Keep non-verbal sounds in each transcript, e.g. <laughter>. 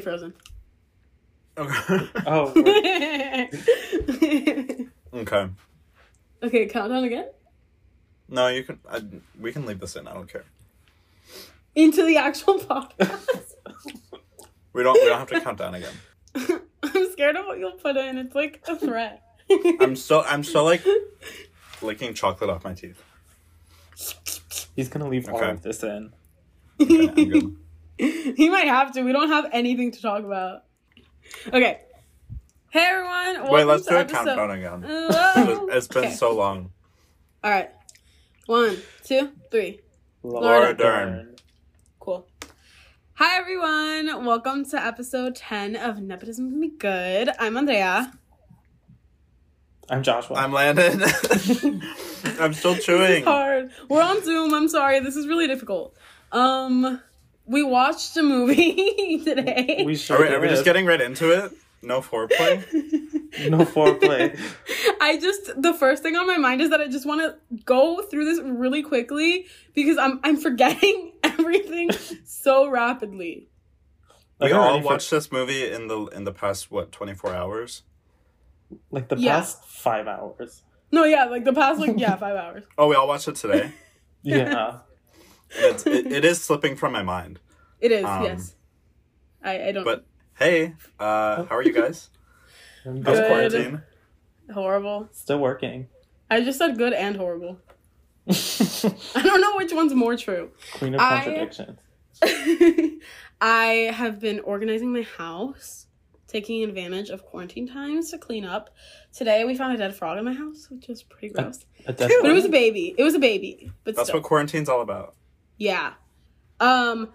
stay frozen. Okay. <laughs> Oh, <laughs> okay. okay, countdown again. No, you can. I, we can leave this in. I don't care. Into the actual <laughs> podcast. We don't. We don't have to count down again. I'm scared of what you'll put in. It's like a threat. I'm still. I'm still like licking chocolate off my teeth. he's gonna leave all of this in. Okay, I'm good. <laughs> he might have to. We don't have anything to talk about. Okay. Hey everyone. Wait, let's do a episode- countdown again. <laughs> Hello. It's been Okay. so long. All right. One, two, three. Laura Dern. Cool. Hi everyone. Welcome to episode 10 of Nepotism Can Be Good. I'm Andrea. I'm Joshua. I'm Landon. <laughs> I'm still This is chewing. hard. We're on Zoom. I'm sorry. This is really difficult. Um we watched a movie <laughs> today. we Are we, are we just getting right into it? No foreplay. no foreplay. <laughs> I just the first thing on my mind is that I just want to go through this really quickly because I'm I'm forgetting <laughs> everything so rapidly. We all already for- watched this movie in the in the past what 24 hours. like the Yeah. past five hours. No, yeah, like the past like yeah, 5 hours. Oh, we all watched it today. Yeah. It's, it, <laughs> it is slipping from my mind. It is, Um, yes. I I don't But hey, uh, how are you guys? <laughs> I'm How's quarantine? horrible. Still working. I just said good and horrible. <laughs> I don't know which one's more true. Queen of contradictions. I have been organizing my house, taking advantage of quarantine times to clean up. Today we found a dead frog in my house, which was pretty gross. A dead But it was a baby. It was a baby. But That's still. what quarantine's all about. Yeah. Um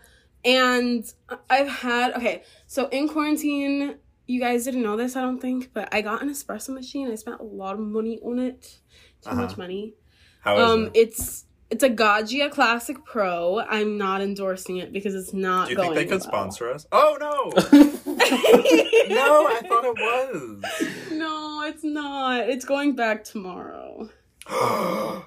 and I've had okay, so in quarantine, you guys didn't know this, I don't think, but I got an espresso machine. I spent a lot of money on it. Too Uh-huh. much money. How is Um it? it's it's a Gaggia Classic Pro. I'm not endorsing it because it's not Do you going think they could well. sponsor us? Oh no, <laughs> no! I thought it was. <laughs> No, it's not. It's going back tomorrow. <gasps>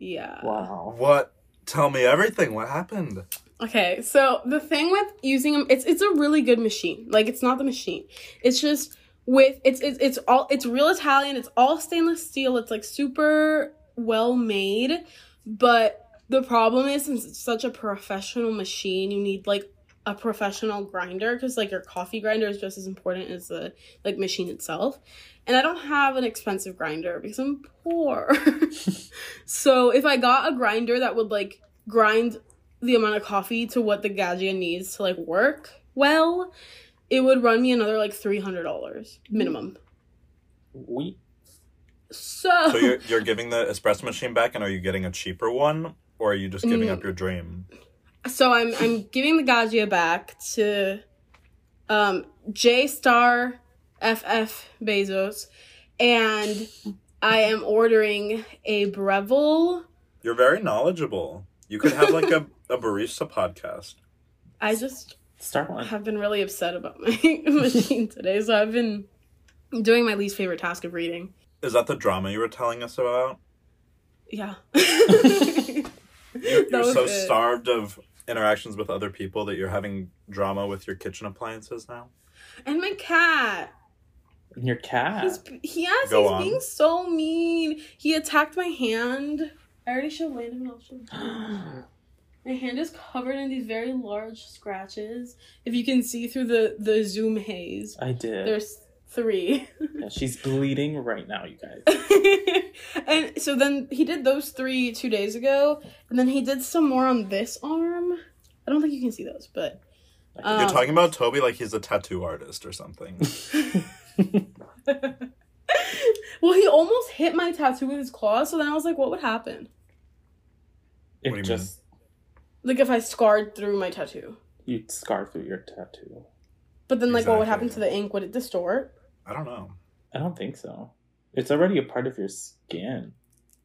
Yeah. wow. what? Tell me everything. What happened? Okay, so the thing with using them, it's it's a really good machine. Like it's not the machine. It's just with it's it's it's all it's real Italian. It's all stainless steel. It's like super well made, but the problem is since it's such a professional machine, you need like a professional grinder because like your coffee grinder is just as important as the like machine itself. And I don't have an expensive grinder because I'm poor. <laughs> so if I got a grinder that would like grind the amount of coffee to what the Gaggia needs to like work well, it would run me another like three hundred dollars minimum. We So, So you're you're giving the espresso machine back, and are you getting a cheaper one, or are you just giving Mm. up your dream? So I'm I'm giving the Gaggia back to um J Star FF Bezos, and I am ordering a Breville. You're very knowledgeable. You could have like a, a barista podcast. I just start one. have been really upset about my <laughs> machine today, so I've been doing my least favorite task of reading. Is that the drama you were telling us about? Yeah. <laughs> <laughs> You're, you're so it. starved of interactions with other people that you're having drama with your kitchen appliances now. And my cat. And your cat. He's he yes, Go he's on. being so mean. He attacked my hand. I already showed Landon. but I'll show. My hand is covered in these very large scratches. If you can see through the the zoom haze, I did. there's three. Yeah, she's bleeding right now, you guys. <laughs> and so then he did those three two days ago, and then he did some more on this arm. I don't think you can see those, but um, You're talking about Toby like he's a tattoo artist or something. <laughs> <laughs> well, he almost hit my tattoo with his claws. So then I was like, what would happen? It What do you just Like if I scarred through my tattoo. You'd scar through your tattoo. But then, like, what would happen to the ink? Would it distort? I don't know. I don't think so. It's already a part of your skin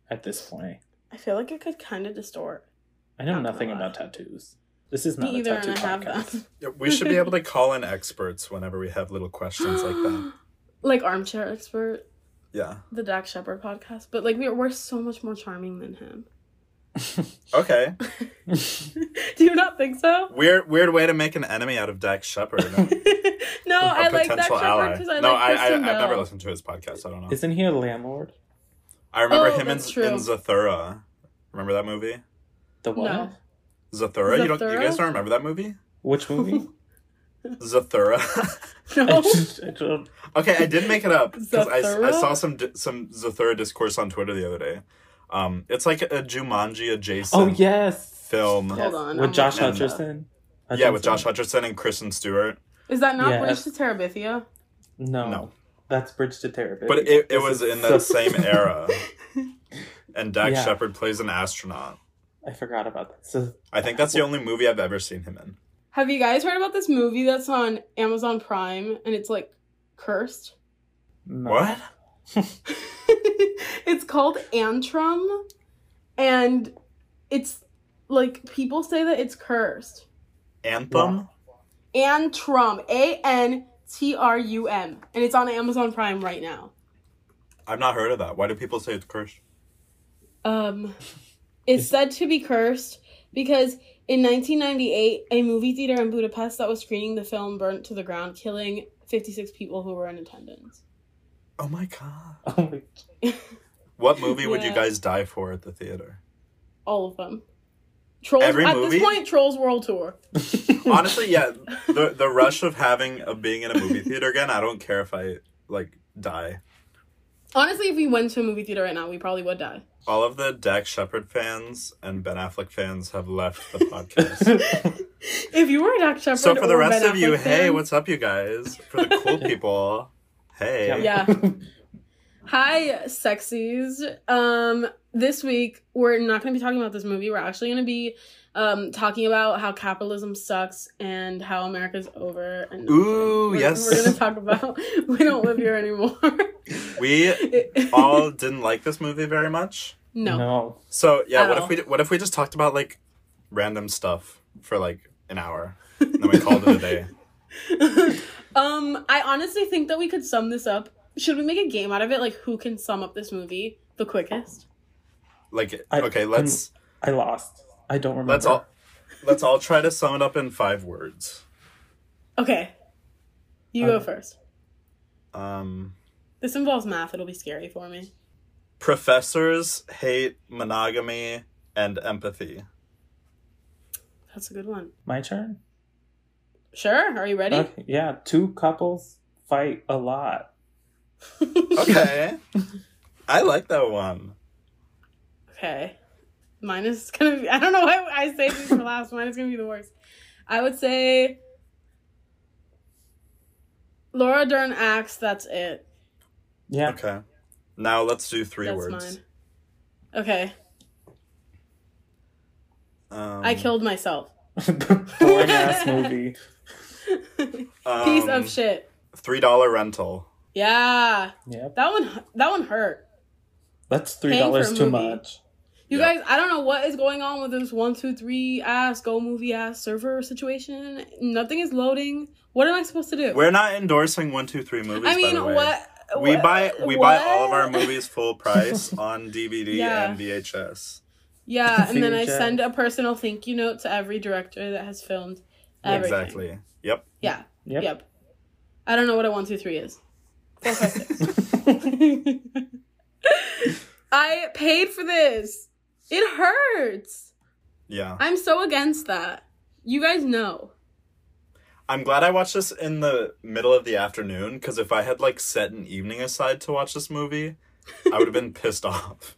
at this point. I feel like it could kind of distort. I know nothing lie. about tattoos. This is Me not either, a tattoo and have podcast. them. We should be able to <laughs> call in experts whenever we have little questions like that. <gasps> like armchair expert, Yeah. the Dax Shepard podcast. But like we're we're so much more charming than him. Okay. <laughs> Do you not think so? Weird weird way to make an enemy out of Dax Shepard. <laughs> no, a I like that potential Shepard ally. because I no, like I, I, I've never listened to his podcast. I don't know. Isn't he a landlord? I remember Oh, him in, in Zathura. Remember that movie? The what? No. Zathura? You don't you guys don't remember that movie? Which movie? <laughs> Zathura. I, No. just- I don't- okay, I did make it up because I, I saw some some Zathura discourse on Twitter the other day. Um, it's like a Jumanji adjacent Oh yes. film. Hold on, with I'm Josh looking at Hutcherson. Yeah, with Josh Hutcherson and Kristen Stewart. Is that not Yeah. Bridge to Terabithia? No, No. that's Bridge to Terabithia. But it, it This was is in that so- same era. <laughs> And Dax Yeah. Shepard plays an astronaut. I forgot about that. So I think that's the only movie I've ever seen him in. Have you guys heard about this movie that's on Amazon Prime and it's like cursed? no. What? <laughs> it's called Antrum and it's like people say that it's cursed. Anthem? Antrum, A N T R U M, and it's on Amazon Prime right now. I've not heard of that. Why do people say it's cursed? Um, it's said to be cursed because in 1998, a movie theater in Budapest that was screening the film burnt to the ground, killing 56 people who were in attendance. Oh my god. <laughs> Oh my What movie would you guys die for at the theater? All of them. Trolls. Every at movie? this point, Trolls World Tour. <laughs> Honestly, yeah. The the rush of having of being in a movie theater again, I don't care if I like die. Honestly, if we went to a movie theater right now, we probably would die. All of the Dax Shepard fans and Ben Affleck fans have left the <laughs> podcast. If you were a Dax Shepard, so for the or rest Ben of you, Affleck hey, what's up, you guys? For the cool people, hey. Yeah. Hi, sexies. Um, this week we're not going to be talking about this movie. We're actually going to be um talking about how capitalism sucks and how America's over. And Ooh, we're, yes. We're going to talk about <laughs> we don't live here anymore. We <laughs> all didn't like this movie very much. no. no. So yeah, At what all. if we what if we just talked about like random stuff for like an hour, and then we called it a day? <laughs> um, I honestly think that we could sum this up. Should we make a game out of it? Like, who can sum up this movie the quickest? Like I- okay, let's I lost. I don't remember. let's all let's all try to sum it up in five words. Okay, you go first. Um, This involves math. It'll be scary for me. professors hate monogamy and empathy. That's a good one. My turn. Sure. Are you ready? Okay, yeah, two couples fight a lot. <laughs> Okay, I like that one. Okay. Mine is gonna be I don't know why I say this for last. Mine is gonna be the worst. I would say Laura Dern acts, that's it. Yeah. Okay, now let's do three that's words. mine. Okay. Um, I killed myself. <laughs> Boring ass movie. <laughs> Piece um, of shit. Three dollar rental. Yeah. Yep. That one that one hurt. That's three dollars too movie. much. You Yeah. guys, I don't know what is going on with this one, two, three ass go movie ass server situation. Nothing is loading. What am I supposed to do? We're not endorsing one, two, three movies. I by mean, the way. what? We what- buy we buy all of our movies full <laughs> price on DVD Yeah. and VHS. Yeah, and then I send a personal thank you note to every director that has filmed everything. Exactly. Yep. Yeah. Yep. Yep. I don't know what a one, two, three is. Four, five, six. <laughs> I paid for this. It hurts. Yeah. I'm so against that. You guys know. I'm glad I watched this in the middle of the afternoon because if I had like set an evening aside to watch this movie, I would have been pissed <laughs> off.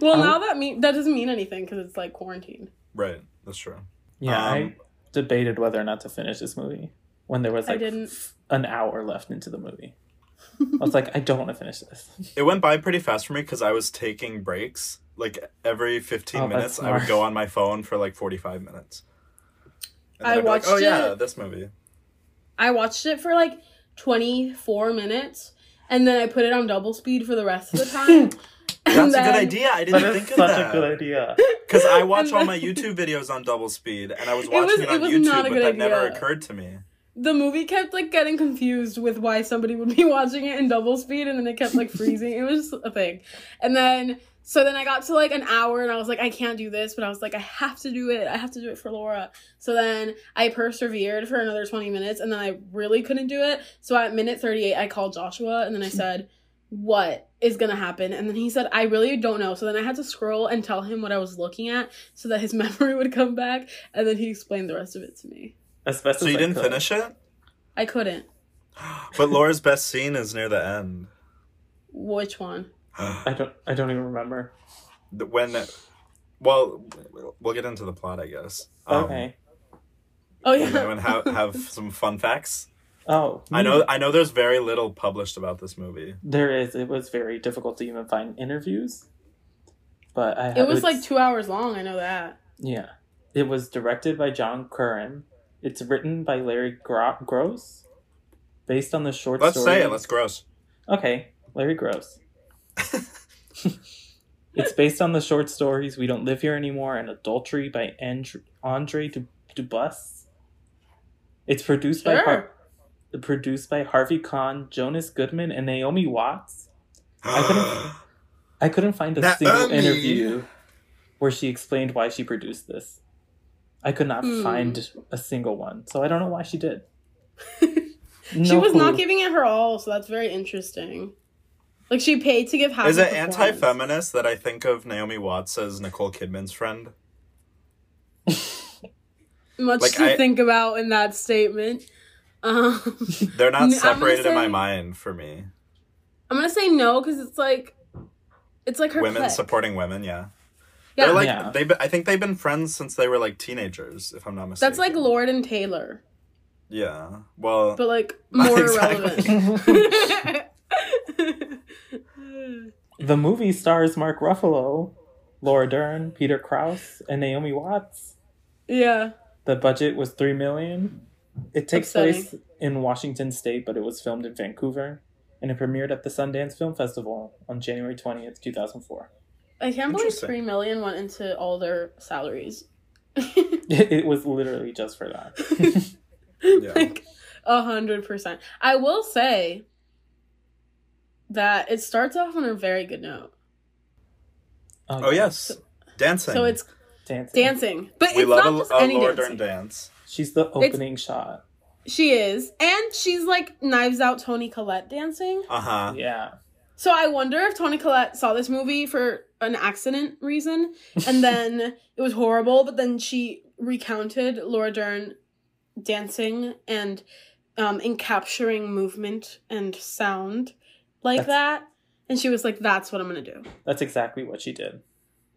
Well, Um, now that mean that doesn't mean anything because it's like quarantine. Right. That's true. Yeah, I Um, debated whether or not to finish this movie when there was like didn't. an hour left into the movie. I was like, I don't want to finish this. <laughs> It went by pretty fast for me because I was taking breaks. Like every 15 Oh, minutes, I would go on my phone for like 45 minutes. And I then I'd be like, oh, watched oh yeah, it- this movie. I watched it for like 24 minutes, and then I put it on double speed for the rest of the time. <laughs> That's And a good idea. I didn't is think of that. That's such a good idea. Because I watch And all my YouTube videos on double speed, and I was It watching was- it, it on was YouTube, not a but good that never occurred to me. the movie kept like getting confused with why somebody would be <laughs> watching it in double speed and then it kept like freezing. It was just a thing. And then So then I got to like an hour and I was like, I can't do this, but I was like, I have to do it. I have to do it for Laura. So then I persevered for another 20 minutes and then I really couldn't do it. So at minute 38, I called Joshua and then I <laughs> said, What is gonna happen? And then he said, I really don't know. So then I had to scroll and tell him what I was looking at so that his <laughs> memory would come back. And then he explained the rest of it to me. As best So as you I didn't could. finish it? I couldn't. <gasps> But Laura's best scene is near the end. Which one? <gasps> I don't. I don't even remember. When well we'll get into the plot i guess Um, Okay. Oh, yeah. then have, have <laughs> some fun facts Oh, i know i know there's very little published about this movie there is. It was very difficult to even find interviews, but I. It was it's- like two hours long. I know that. Yeah, it was directed by John Curran. It's written by Larry Gro- Gross, based on the short story. let's story. say it let's gross Okay, Larry Gross. <laughs> it's based on the short stories "We Don't Live Here Anymore" and "Adultery" by And- Andre Dubus. It's produced by Sure. Har- produced by Harvey Kahn, Jonas Goodman, and Naomi Watts. I couldn't- <gasps> I couldn't find a single interview where she explained why she produced this. I could not Hmm. find a single one, so I don't know why she did. <laughs> she No was not giving it her all, so that's very interesting. Like she paid to give half. is it anti-feminist that i think of naomi watts as nicole kidman's friend Much Like, to I- think about in that statement. Um, they're not I'm gonna separated in my mind for me I'm gonna say no because it's like, it's like her women clique. supporting women yeah Yeah, they're like Yeah. they've been, i think they've been friends since they were like teenagers if i'm not mistaken that's like Lord and Taylor, yeah well but like <laughs> more Exactly. irrelevant. <laughs> The movie stars Mark Ruffalo, Laura Dern, Peter Krause, and Naomi Watts. yeah, The budget was three million. It takes Upsetting. place in Washington State, but it was filmed in Vancouver, and it premiered at the Sundance Film Festival on January twentieth, two thousand four. I can't believe three million went into all their salaries. <laughs> It was literally just for that. <laughs> Yeah. like a hundred percent. I will say that it starts off on a very good note. oh, oh yes dancing So it's dancing. dancing, but we it's love not a, just a any Laura dancing. Dance She's the opening shot. She is, and she's like knives out Toni Collette dancing. uh-huh Yeah. So I wonder if Toni Collette saw this movie for an accident reason, and <laughs> then it was horrible. But then she recounted Laura Dern dancing and um, in capturing movement and sound like That's- that, and she was like, "That's what I'm gonna do." That's exactly what she did.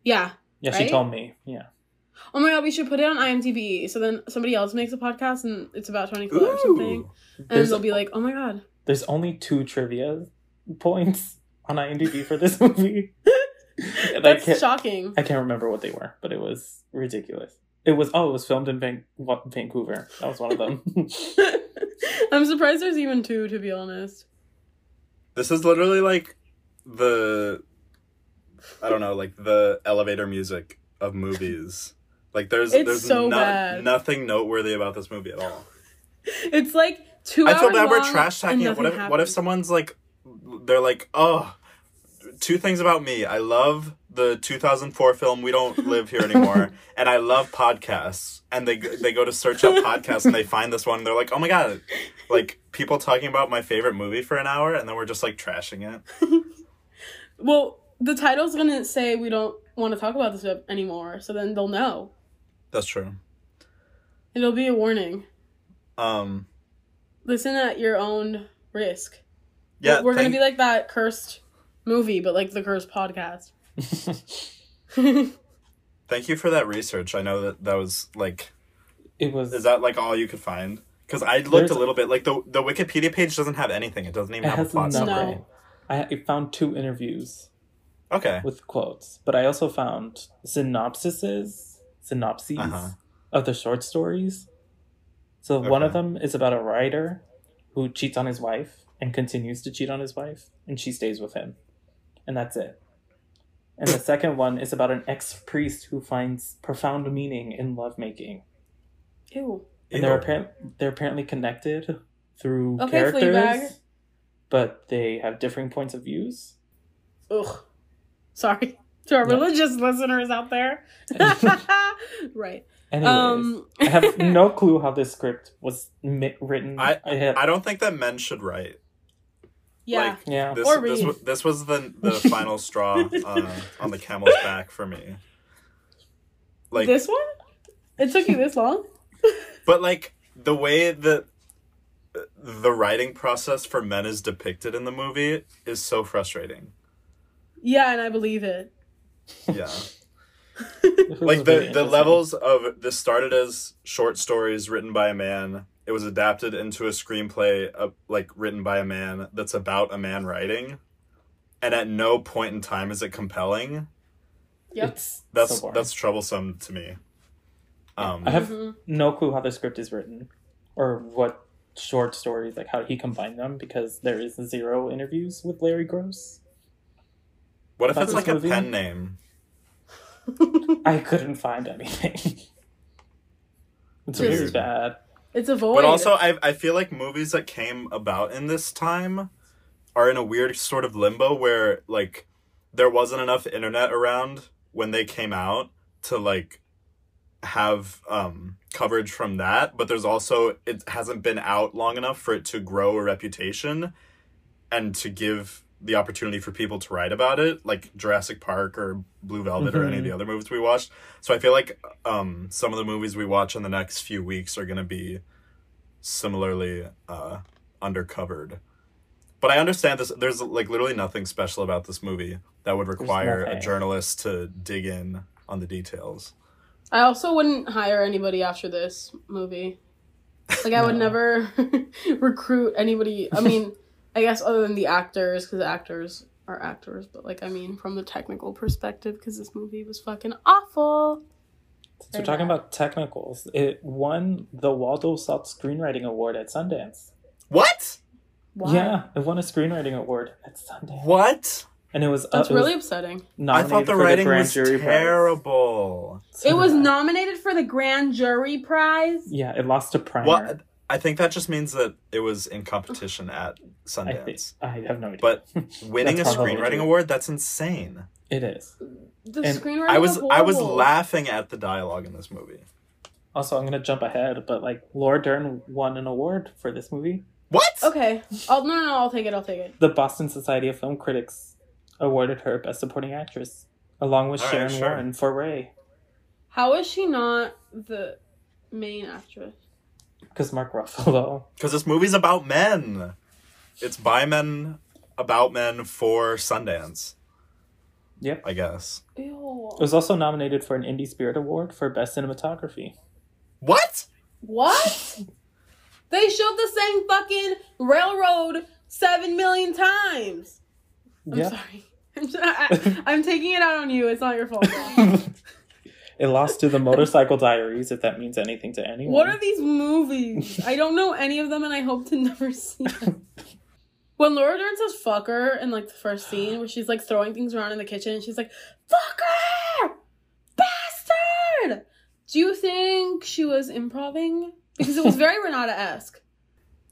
Yeah. Yeah, Right? she told me. Yeah. Oh my god, we should put it on IMDb so then somebody else makes a podcast and it's about Toni Collette or something, and There's, they'll be like, "Oh my god." there's only two trivia points on IMDb for this <laughs> movie. And I That's shocking. I can't remember what they were, but it was ridiculous. It was oh, it was filmed in Van- Wa- Vancouver. That was one of them. <laughs> I'm surprised there's even two, to be honest. This is literally like the I don't know, like the elevator music of movies. Like there's It's there's so no- nothing noteworthy about this movie at all. <laughs> It's like two. I feel bad we're trash talking it. What if what if someone's like they're like, "Oh, two things about me. I love the 2004 film We Don't <laughs> Live Here Anymore and I love podcasts." And they they go to search up podcasts and they find this one and they're like, "Oh my god." Like people talking about my favorite movie for an hour and then we're just like trashing it. <laughs> Well, the title's gonna say we don't want to talk about this anymore, so then they'll know. That's true. It'll be a warning. Um Listen at your own risk. yeah, we're thank- gonna be like that cursed movie, but like the cursed podcast. <laughs> <laughs> Thank you for that research. I know that that was like, it was. is that like all you could find? Because I looked a little bit. Like the the Wikipedia page doesn't have anything. It doesn't even it have a has plot nothing. summary. I, I found two interviews Okay. with quotes, but I also found synopsises, synopses Uh-huh. of the short stories. So one of them is about a writer who cheats on his wife and continues to cheat on his wife, and she stays with him, and that's it. And the second one is about an ex priest who finds profound meaning in lovemaking, Ew. and they're Ew. apparent they're apparently connected through Okay, characters, Fleabag. but they have differing points of views. Ugh. Sorry. To our Yeah. religious listeners out there. <laughs> <laughs> right. Anyways, Um, I have <laughs> no clue how this script was mi- written. I- have, I don't think that men should write. yeah. Like, yeah. This, Or this, read. wa- this was the the final straw uh, on the camel's back for me. Like, this one? It took you this long? but like the way that the writing process for men is depicted in the movie is so frustrating. Yeah, and I believe it. Yeah. Like the the levels of this started as short stories written by a man it was adapted into a screenplay uh, like written by a man that's about a man writing and at no point in time is it compelling Yep. It's that's so that's troublesome to me um I have Mhm. no clue how the script is written or what short stories like how he combined them because there is zero interviews with Larry Gross. What if it's like this a pen name <laughs> I couldn't find anything. <laughs> it's Just- really bad. It's a void. but also I, I feel like movies that came about in this time are in a weird sort of limbo where like there wasn't enough internet around when they came out to like have um coverage from that but there's also it hasn't been out long enough for it to grow a reputation and to give the opportunity for people to write about it like Jurassic Park or Blue Velvet or any of the other movies we watched. So I feel like um some of the movies we watch in the next few weeks are going to be similarly uh undercovered. But I understand this there's like literally nothing special about this movie that would require a journalist to dig in on the details. I also wouldn't hire anybody after this movie. Like I would <laughs> never <laughs> recruit anybody. I mean, I guess other than the actors, because actors are actors. But like, I mean, from the technical perspective, because this movie was fucking awful. So we're talking about technicals, it won the Waldo Salt Screenwriting Award at Sundance. what Why? Yeah, it won a screenwriting award at Sundance, what and it was uh, That's it was really upsetting. I thought the for writing grand was jury prize. terrible So It was did nominated for the grand jury prize. Yeah, it lost to Primer. Well, I think that just means that it was in competition at I think Sundance. I have no idea. But <laughs> winning a screenwriting award, that's insane. it is. The And screenwriting. I was I was laughing at the dialogue in this movie. Also, I'm gonna jump ahead, but like Laura Dern won an award for this movie. What? Okay. Oh no, no, no! I'll take it. I'll take it. The Boston Society of Film Critics awarded her Best Supporting Actress, along with All right, Sharon sure. Warren for Ray, How is she not the main actress? Because Mark Ruffalo. <laughs> Because this movie's about men. It's by men, about men for Sundance. Yep. I guess. Ew. It was also nominated for an Indie Spirit Award for Best Cinematography. What? What? they showed the same fucking railroad seven million times. I'm Yeah. sorry. <laughs> I'm, just- I, I'm taking it out on you. It's not your fault. <laughs> though. it lost to the Motorcycle Diaries, if that means anything to anyone. what are these movies? I don't know any of them, and I hope to <laughs> never see them. When Laura Dern says "fuck her" in like the first scene, where she's like throwing things around in the kitchen, and she's like "fuck her, bastard." Do you think she was improving? Because it was very <laughs> Renata esque.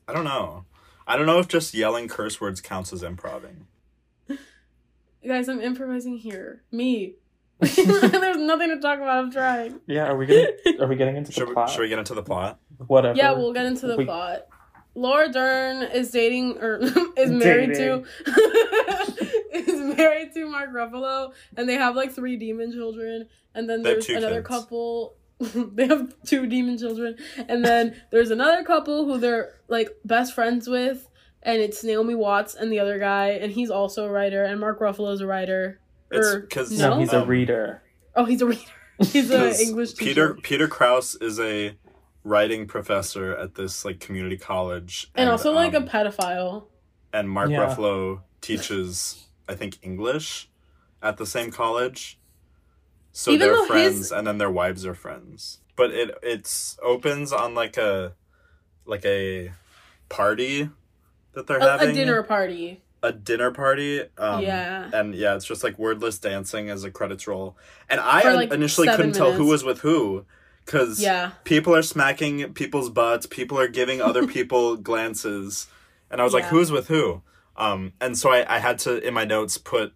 I don't know. I don't know if just yelling curse words counts as improving. <laughs> Guys, I'm improvising here. Me. <laughs> There's nothing to talk about. I'm trying. Yeah, are we gonna <laughs> are we getting into Should the we, plot? should we get into the plot? Whatever. Yeah, we'll get into the We- plot. Laura Dern is dating or <laughs> is married Dating. to is married to Mark Ruffalo, and they have like three demon children. And then there's another kids. couple. they have two demon children, and then there's another couple who they're like best friends with, and it's Naomi Watts and the other guy, and he's also a writer, and Mark Ruffalo's a writer. It's because No, No? he's a um, reader. Oh, he's a reader. <laughs> He's an English Peter teacher. Peter Krause is a writing professor at this like community college, and also like um, a pedophile. and Mark Yeah. Ruffalo teaches, I think, English at the same college. So Even they're friends, his- and then their wives are friends. But it it's opens on like a like a party that they're A, having a dinner party. A dinner party. Um, Yeah. and yeah, it's just like wordless dancing as the credits roll. And I like, initially couldn't tell who was with who because Yeah. people are smacking people's butts, people are giving other <laughs> people glances, and I was like, who's with who? Um, and so I, I had to in my notes put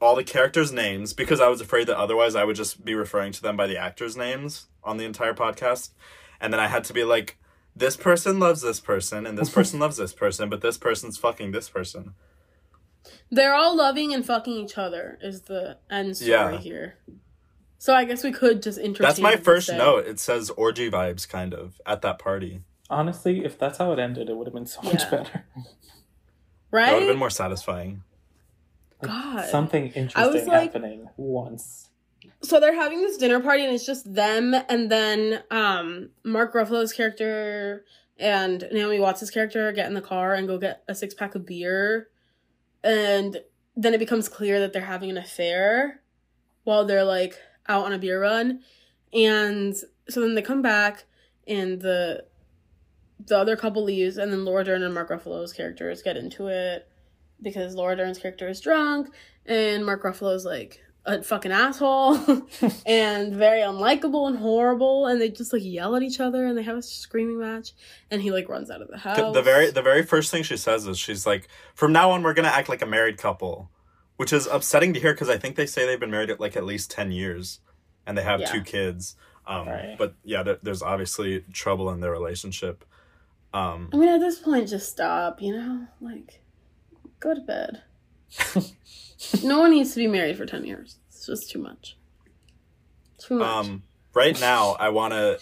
all the characters' names because I was afraid that otherwise I would just be referring to them by the actors' names on the entire podcast. And then I had to be like, this person loves this person, and this <laughs> person loves this person, but this person's fucking this person. They're all loving and fucking each other is the end story Yeah. here. So I guess we could just interchange. That's my first say. note. It says orgy vibes, kind of, at that party. Honestly, if that's how it ended, it would have been so much better. Right? That would have been more satisfying. God. Something interesting like- happening once. so they're having this dinner party and it's just them and then um Mark Ruffalo's character and Naomi Watts' character get in the car and go get a six pack of beer and then it becomes clear that they're having an affair while they're like out on a beer run. And so then they come back and the the other couple leaves and then Laura Dern and Mark Ruffalo's characters get into it because Laura Dern's character is drunk and Mark Ruffalo's like a fucking asshole <laughs> and very unlikable and horrible and they just like yell at each other and they have a screaming match and he like runs out of the house. The, very the very first thing she says is she's like, "From now on, we're gonna act like a married couple," which is upsetting to hear because I think they say they've been married at like at least ten years, and they have Yeah. two kids. Um, Right. But yeah, there, there's obviously trouble in their relationship. Um, I mean at this point just stop, you know? Like go to bed. No one needs to be married for 10 years. It's just too much. Too much. um, right now, I want to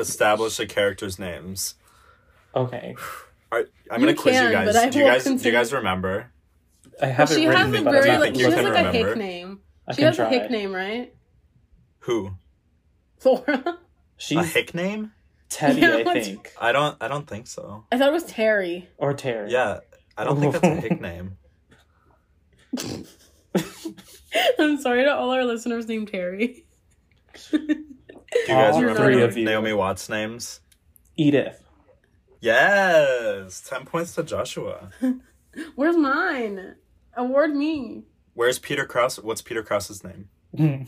establish the characters' names. Okay. Are, I'm gonna quiz you can, guys. but I Do you will guys do you consider- guys remember? I Well, have it she written, has a but very I'm like not she you has can like a remember. hick name. I She can has try. a hick name, right? Who? Laura. <laughs> A She's hick name? Teddy, Yeah, I what's- <laughs> think, I don't. I don't think so. I thought it was Terry. or Terry. Yeah, I don't think that's a hick <laughs> name. <laughs> I'm sorry to all our listeners named Terry. Do you guys All remember three Naomi, of you. Naomi Watts' names? Edith. Yes, ten points to Joshua. <laughs> Where's mine? Award me. Where's Peter Krause? What's Peter Krause's name? <laughs>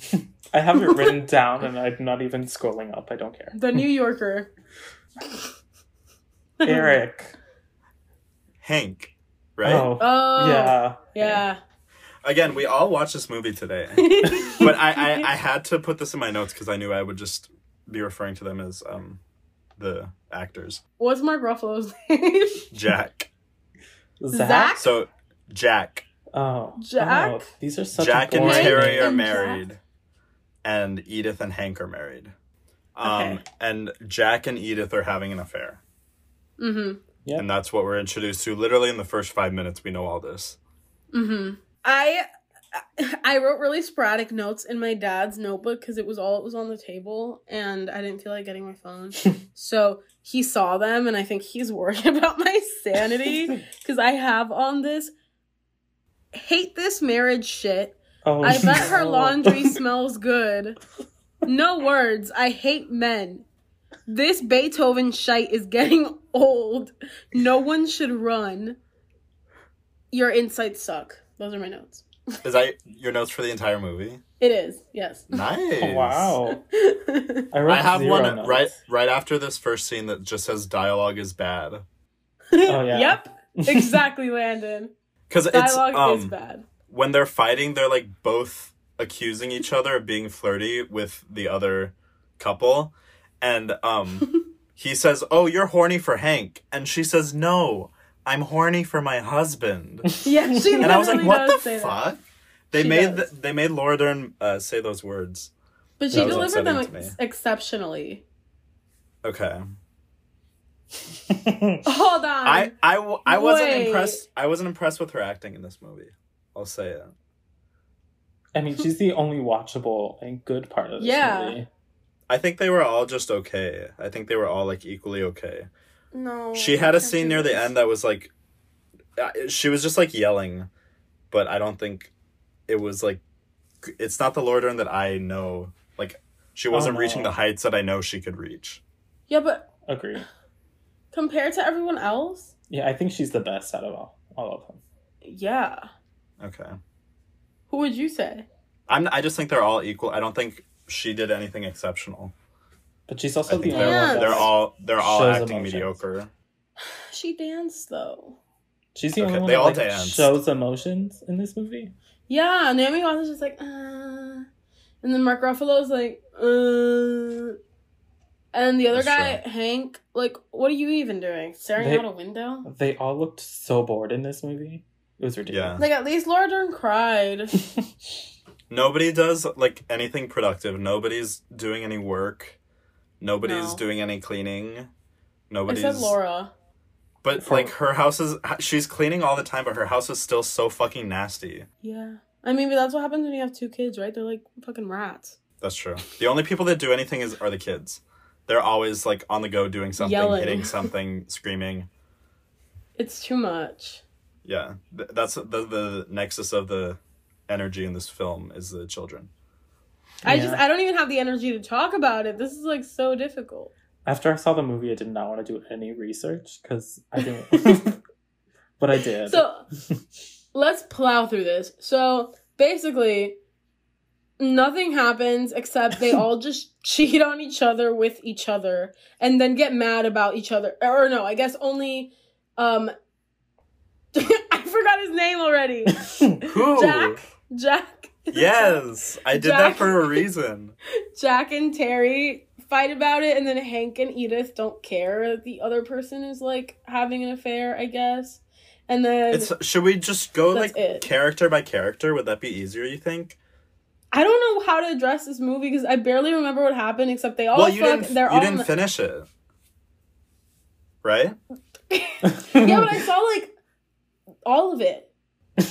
I have it written down, and I'm not even scrolling up. I don't care. The New Yorker. Eric. Hank. Right. Oh, Oh. yeah. Yeah. Again, we all watched this movie today, <laughs> but I, I I had to put this in my notes because I knew I would just be referring to them as um the actors. What's Mark Ruffalo's <laughs> name? Jack. Zach. Zach? So Jack, Oh, Jack? Oh, these are such Jack and Terry Hank are and married, and Edith and Hank are married. Um, Okay. and Jack and Edith are having an affair. mm-hmm. Yep. And that's what we're introduced to. Literally in the first five minutes, we know all this. Mm-hmm. I I wrote really sporadic notes in my dad's notebook because it was all it was on the table, and I didn't feel like getting my phone. <laughs> so he saw them, and I think he's worried <laughs> about my sanity because I have on this hate this marriage shit. Oh, I bet her laundry <laughs> smells good. No words. I hate men. This Beethoven shite is getting old. No one should run. Your insights suck. Those are my notes. <laughs> Is that your notes for the entire movie? It is, yes. Nice. Oh, <laughs> wow. <laughs> I, wrote I have zero one notes. right right after this first scene that just says dialogue is bad Oh, yeah. Yep. Exactly, Landon. because it's Dialogue is um bad. when they're fighting they're like both accusing each other of being flirty with the other couple and um he says oh you're horny for Hank and she says no I'm horny for my husband <laughs> Yeah, she and I was like what the say that. fuck they She made does. the, they made Laura Dern uh, say those words But she delivered them ex- exceptionally. okay <laughs> Hold on. I I, w- I wasn't Wait. impressed. I wasn't impressed with her acting in this movie. I'll say it. I mean, she's the only watchable and good part of this Yeah. movie. I think they were all just okay. I think they were all like equally okay. No. She had a scene do near the end that was like, she was just like yelling, but I don't think it was like, it's not the Laura Dern that I know. Like, she wasn't no. reaching the heights that I know she could reach. Yeah, but Agree. compared to everyone else, Yeah, I think she's the best out of all, all of them. yeah. Okay. Who would you say? I'm. I just think they're all equal. I don't think she did anything exceptional. But she's I also think the only one they're they're all they're all shows acting emotions. mediocre. She danced though. She's the Okay, only one they that all like, dance. shows emotions in this movie. Yeah, Naomi Watts is just like, uh, and then Mark Ruffalo's like, uh, and the other That's guy, Hank, like, what are you even doing? Staring They- out a window? They all looked so bored in this movie. It was ridiculous. Like, at least Laura Dern cried. <laughs> Nobody does like anything productive. Nobody's doing any work. Nobody's No. doing any cleaning. Nobody's Except Laura. But For- like her house is she's cleaning all the time, but her house is still so fucking nasty. Yeah. I mean, but that's what happens when you have two kids, right? They're like fucking rats. That's true. The only people that do anything is are the kids. They're always like on the go doing something, Yelling. hitting <laughs> something, screaming. It's too much. Yeah, Th- that's the the nexus of the energy in this film is the children. I Yeah. just, I don't even have the energy to talk about it. This is like so difficult. After I saw the movie, I did not want to do any research because I didn't. <laughs> <laughs> but I did. So let's plow through this. So basically, nothing happens except they all <laughs> just cheat on each other with each other and then get mad about each other. Or no, I guess only um I forgot his name already. Who? Jack. Jack. Yes, I did that for a reason. <laughs> Jack and Terry fight about it and then Hank and Edith don't care that the other person is like having an affair, I guess. And then It's should we just go like it. character by character? Would that be easier? You think? I don't know how to address this movie because I barely remember what happened except they all well, you fuck. didn't. They're you all. didn't finish it, right? <laughs> yeah, but I <laughs> saw like all of it.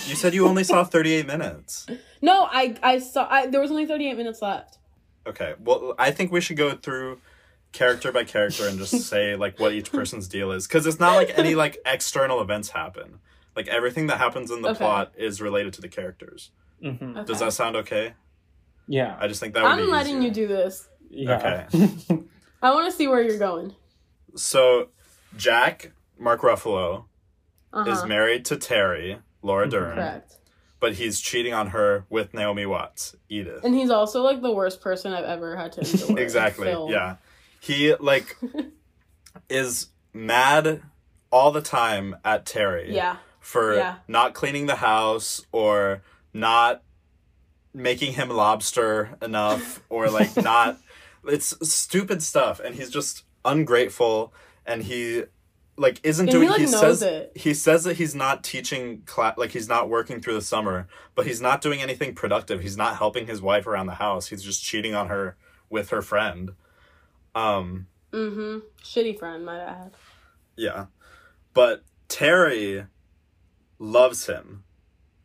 You said you only saw thirty-eight minutes. No, I I saw. I, there was only thirty eight minutes left. Okay. Well, I think we should go through character by character and just say like what each person's deal is because it's not like any like <laughs> external events happen. Like everything that happens in the Okay. plot is related to the characters. hmm Okay. Does that sound okay? Yeah. I just think that would I'm be letting easier. you do this. Yeah. Okay. <laughs> I want to see where you're going. So, Jack Mark Ruffalo Uh-huh. is married to Terry Laura Mhm. Dern, Correct. but he's cheating on her with Naomi Watts, Edith. And he's also like the worst person I've ever had to endure. <laughs> exactly. film. Yeah. He like <laughs> is mad all the time at Terry. Yeah. for Yeah. not cleaning the house or not making him lobster enough or like <laughs> not it's stupid stuff and he's just ungrateful and he like isn't And doing he, like, he says it. he says that he's not teaching class like he's not working through the summer but he's not doing anything productive he's not helping his wife around the house he's just cheating on her with her friend um Mm-hmm. Shitty friend, might I add. yeah. But Terry loves him.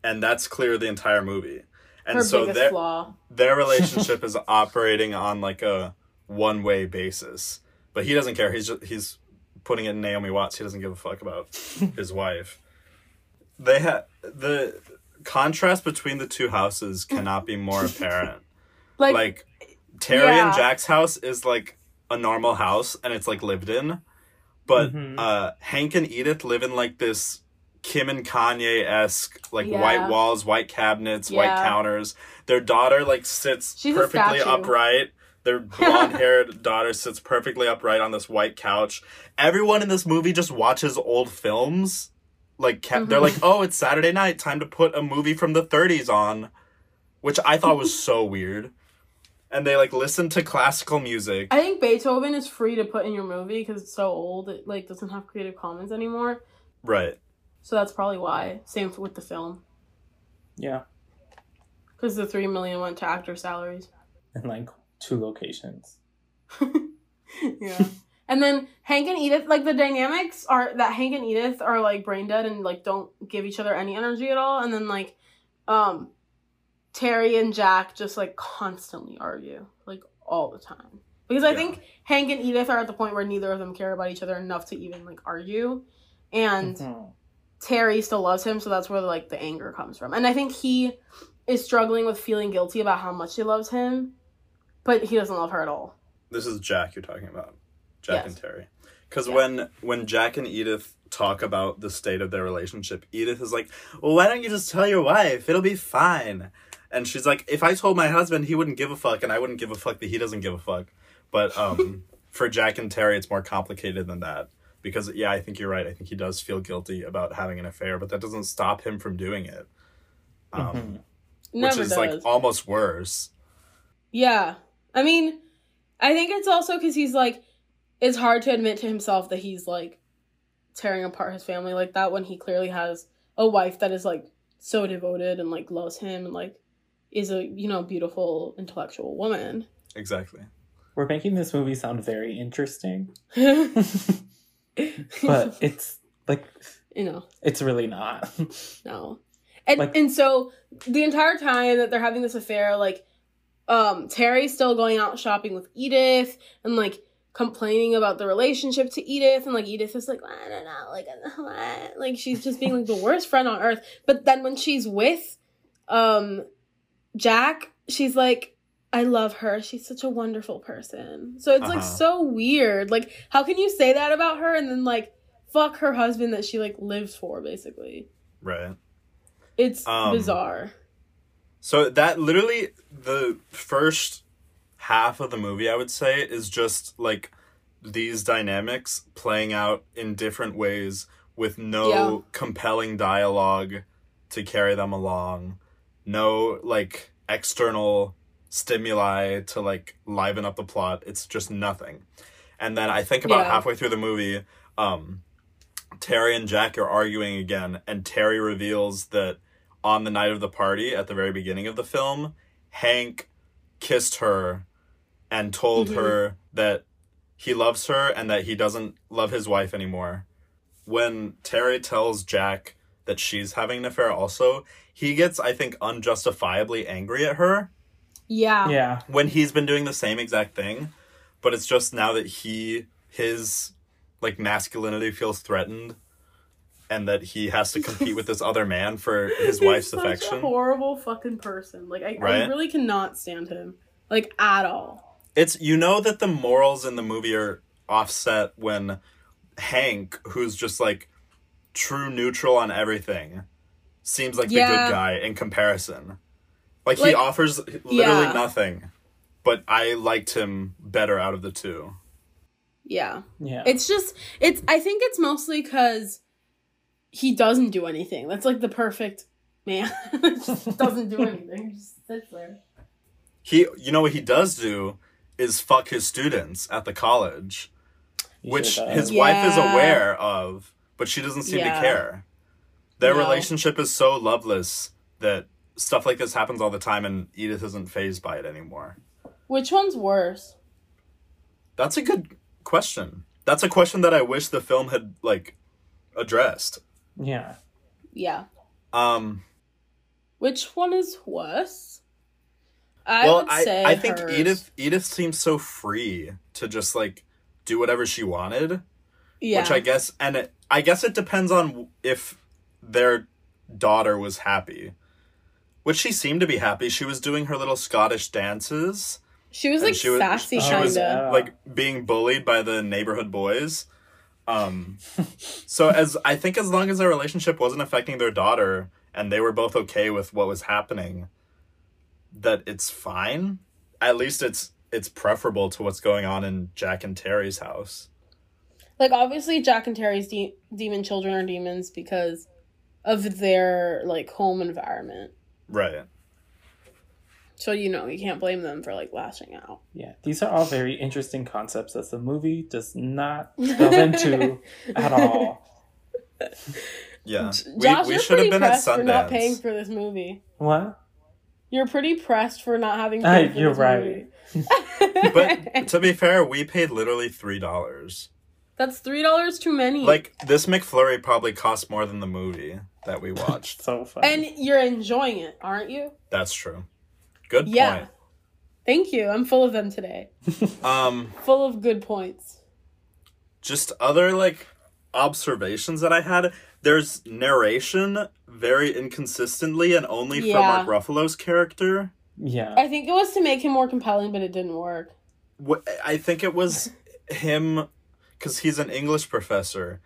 And that's clear the entire movie. And Her so their flaw. their <laughs> relationship is operating on like a one way basis. But he doesn't care. He's just, he's putting it in Naomi Watts. He doesn't give a fuck about <laughs> his wife. They have the contrast between the two houses cannot be more <laughs> apparent. Like, like Terry and. Jack's house is like a normal house and it's like lived in. But Mhm. uh Hank and Edith live in like this Kim and Kanye esque like Yeah. white walls, white cabinets, white counters. Their daughter like sits She's perfectly upright. Their blonde haired <laughs> daughter sits perfectly upright on this white couch. Everyone in this movie just watches old films. Like ca- they're Mhm. like, oh, it's Saturday night, time to put a movie from the 30s on, which I thought was so <laughs> weird. And they like listen to classical music. I think Beethoven is free to put in your movie because it's so old. It like doesn't have Creative Commons anymore. Right. So that's probably why. Same with the film. yeah. Because the three million went to actor salaries. And like two locations. <laughs> yeah. And then Hank and Edith, like the dynamics are that Hank and Edith are like brain dead and like don't give each other any energy at all. And then like, um, Terry and Jack just like constantly argue like all the time because I Yeah. think Hank and Edith are at the point where neither of them care about each other enough to even like argue, and Mhm. Terry still loves him, so that's where like the anger comes from. And I think he is struggling with feeling guilty about how much he loves him, but he doesn't love her at all. This is Jack you're talking about. Jack Yes. and Terry. Because Yeah. when when Jack and Edith talk about the state of their relationship, Edith is like, "Well, why don't you just tell your wife? It'll be fine." And she's like, "If I told my husband, he wouldn't give a fuck, and I wouldn't give a fuck that he doesn't give a fuck." But um, <laughs> for Jack and Terry, it's more complicated than that. Because yeah, I think you're right. I think he does feel guilty about having an affair, but that doesn't stop him from doing it. Um, Mhm. Never which is does. like almost worse. Yeah. I mean, I think it's also because he's like, it's hard to admit to himself that he's like tearing apart his family like that when he clearly has a wife that is like so devoted and like loves him and like is a, you know, beautiful intellectual woman. Exactly. We're making this movie sound very interesting, but, <laughs> but it's like you know, it's really not. no. And, Like- and so the entire time that they're having this affair, like, um, Terry's still going out shopping with Edith and like complaining about the relationship to Edith, and like Edith is like, I don't know, like, <laughs> like she's just being like the worst friend on earth. But then when she's with, um, Jack, she's like, I love her. She's such a wonderful person. So it's like Uh-huh. so weird. Like, how can you say that about her and then like fuck her husband that she like lives for, basically? Right. It's Um, bizarre. So that literally the first half of the movie I would say is just like these dynamics playing out in different ways with no Yeah. compelling dialogue to carry them along. No like external stimuli to like liven up the plot. It's just nothing. And then I think about Yeah. halfway through the movie, um Terry and Jack are arguing again, and Terry reveals that on the night of the party at the very beginning of the film, Hank kissed her and told Mhm. her that he loves her and that he doesn't love his wife anymore. When Terry tells Jack that she's having an affair also, he gets, I think, unjustifiably angry at her Yeah. yeah, when he's been doing the same exact thing, but it's just now that he his like masculinity feels threatened and that he has to compete with this <laughs> other man for his wife's such affection. A horrible fucking person. Like I, I really cannot stand him. Like at all. It's you know that the morals in the movie are offset when Hank, who's just like true neutral on everything, seems like the good guy in comparison. Like, he offers literally yeah. nothing, but I liked him better out of the two. Yeah. yeah. It's just it's I think it's mostly cuz he doesn't do anything. That's like the perfect man. <laughs> just <laughs> doesn't do anything. He just sits there. He, you know what he does do is fuck his students at the college, He which sure does. his wife is aware of, but she doesn't seem Yeah. to care. Their No. relationship is so loveless that stuff like this happens all the time, and Edith isn't phased by it anymore. Which one's worse? That's a good question. That's a question that I wish the film had like addressed. Yeah. Yeah. Um, Which one is worse? I well, would I say I think hers. Edith Edith seems so free to just like do whatever she wanted. Yeah. which I guess and it, I guess it depends on if their daughter was happy. Which she seemed to be happy. She was doing her little Scottish dances, she was like she was- sassy she kinda. was like being bullied by the neighborhood boys. Um, so as I think as long as their relationship wasn't affecting their daughter and they were both okay with what was happening, that it's fine. At least it's it's preferable to what's going on in Jack and Terry's house. Like obviously Jack and Terry's de- demon children are demons because of their like home environment. Right. So you know, you can't blame them for like lashing out. Yeah, these are all very interesting concepts that the movie does not <laughs> delve into at all. Yeah. Josh, we we you're should have pretty been at pressed for not paying Sundance. for this movie. What? You're pretty pressed for not having paid for you're this right. movie. <laughs> But to be fair, we paid literally three dollars. That's three dollars too many. Like this McFlurry probably cost more than the movie that we <laughs> watched. So funny. and you're enjoying it, aren't you? That's true. Good Yeah. point. Thank you. I'm full of them today. <laughs> Um, Full of good points. just other like observations that I had. There's narration very inconsistently and only for Yeah. Mark Ruffalo's character. yeah. I think it was to make him more compelling, but it didn't work. What I think it was him because he's an English professor,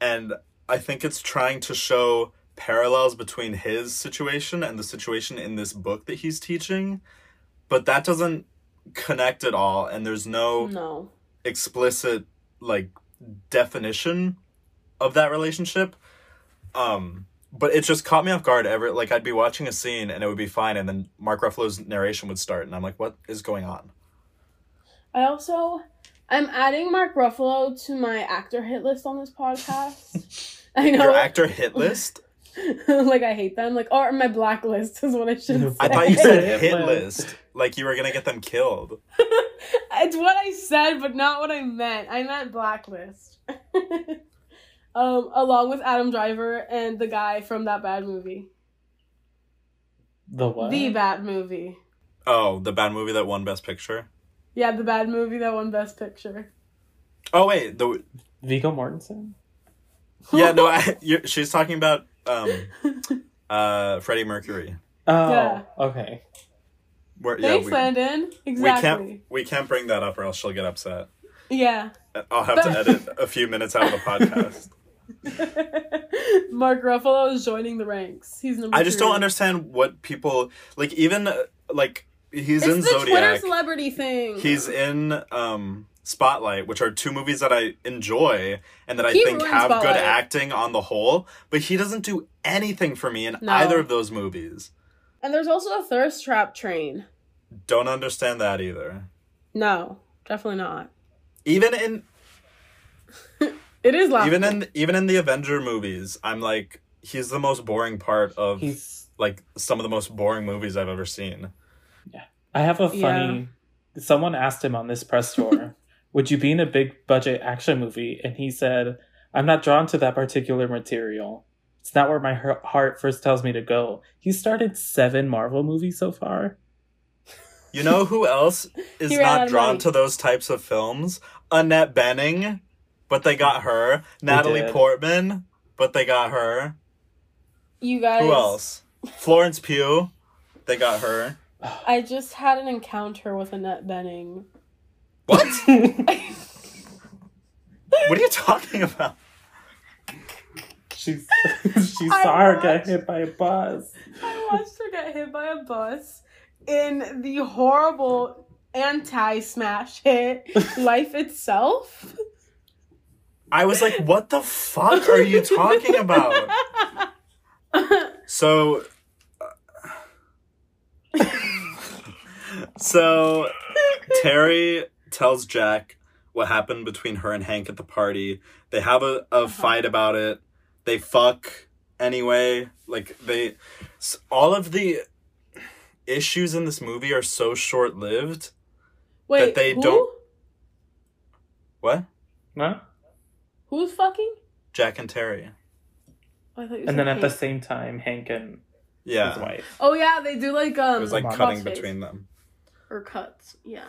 and I think it's trying to show parallels between his situation and the situation in this book that he's teaching, but that doesn't connect at all, and there's no No. explicit like definition of that relationship. Um, but it just caught me off guard. Ever like I'd be watching a scene and it would be fine, and then Mark Ruffalo's narration would start, and I'm like, what is going on? I also I'm adding Mark Ruffalo to my actor hit list on this podcast. <laughs> I know Your actor hit list? <laughs> like I hate them. Like or my blacklist is what I should say. I thought you said <laughs> Hit hit list. list. Like you were gonna get them killed. <laughs> it's what I said, but not what I meant. I meant blacklist. um, along with Adam Driver and the guy from that bad movie. The what? The bad movie. Oh, the bad movie that won Best Picture. Yeah, the bad movie that won Best Picture. Oh wait, the Viggo Mortensen. yeah no, I, you're, she's talking about um <laughs> uh Freddie Mercury. Oh, Yeah. okay. Where, yeah, Thanks, we, Landon. we Exactly. can't we can't bring that up or else she'll get upset. Yeah. I'll have to edit a few minutes out of the podcast. <laughs> Mark Ruffalo is joining the ranks. He's number. I just don't understand what people like. Even uh, like he's It's in the Twitter Zodiac. celebrity thing. He's in um Spotlight, which are two movies that I enjoy and that I He think ruined have good acting on the whole. But he doesn't do anything for me in No. either of those movies. and there's also a thirst trap train. Don't understand that either. No, definitely not. Even in <laughs> It is laughable. even in even in the Avenger movies, I'm like he's the most boring part of He's. like some of the most boring movies I've ever seen. Yeah. I have a funny. Someone asked him on this press tour, <laughs> "Would you be in a big budget action movie?" And he said, "I'm not drawn to that particular material. It's not where my heart first tells me to go." He started seven Marvel movies so far. You know who else <laughs> is He ran out not drawn money. to those types of films? Annette Bening, but they got her. Natalie did. Portman, but they got her. you guys. Who else? Florence Pugh, they got her. <sighs> I just had an encounter with Annette Bening. What? <laughs> what are you talking about? She's <laughs> she I saw her get watched- hit by a bus. I watched her get hit by a bus in the horrible anti-smash hit <laughs> Life Itself. I was like, what the fuck are you talking about? So. uh, so Terry tells Jack what happened between her and Hank at the party. They have a, a fight about it. They fuck anyway. Like they all of the issues in this movie are so short-lived. that they who? don't- What? Huh? Who's fucking? Jack and Terry. Oh, I thought you And said then at the same time, Hank and his Yeah. wife. Oh yeah, they do like um It was like cutting between them. or cuts. Yeah.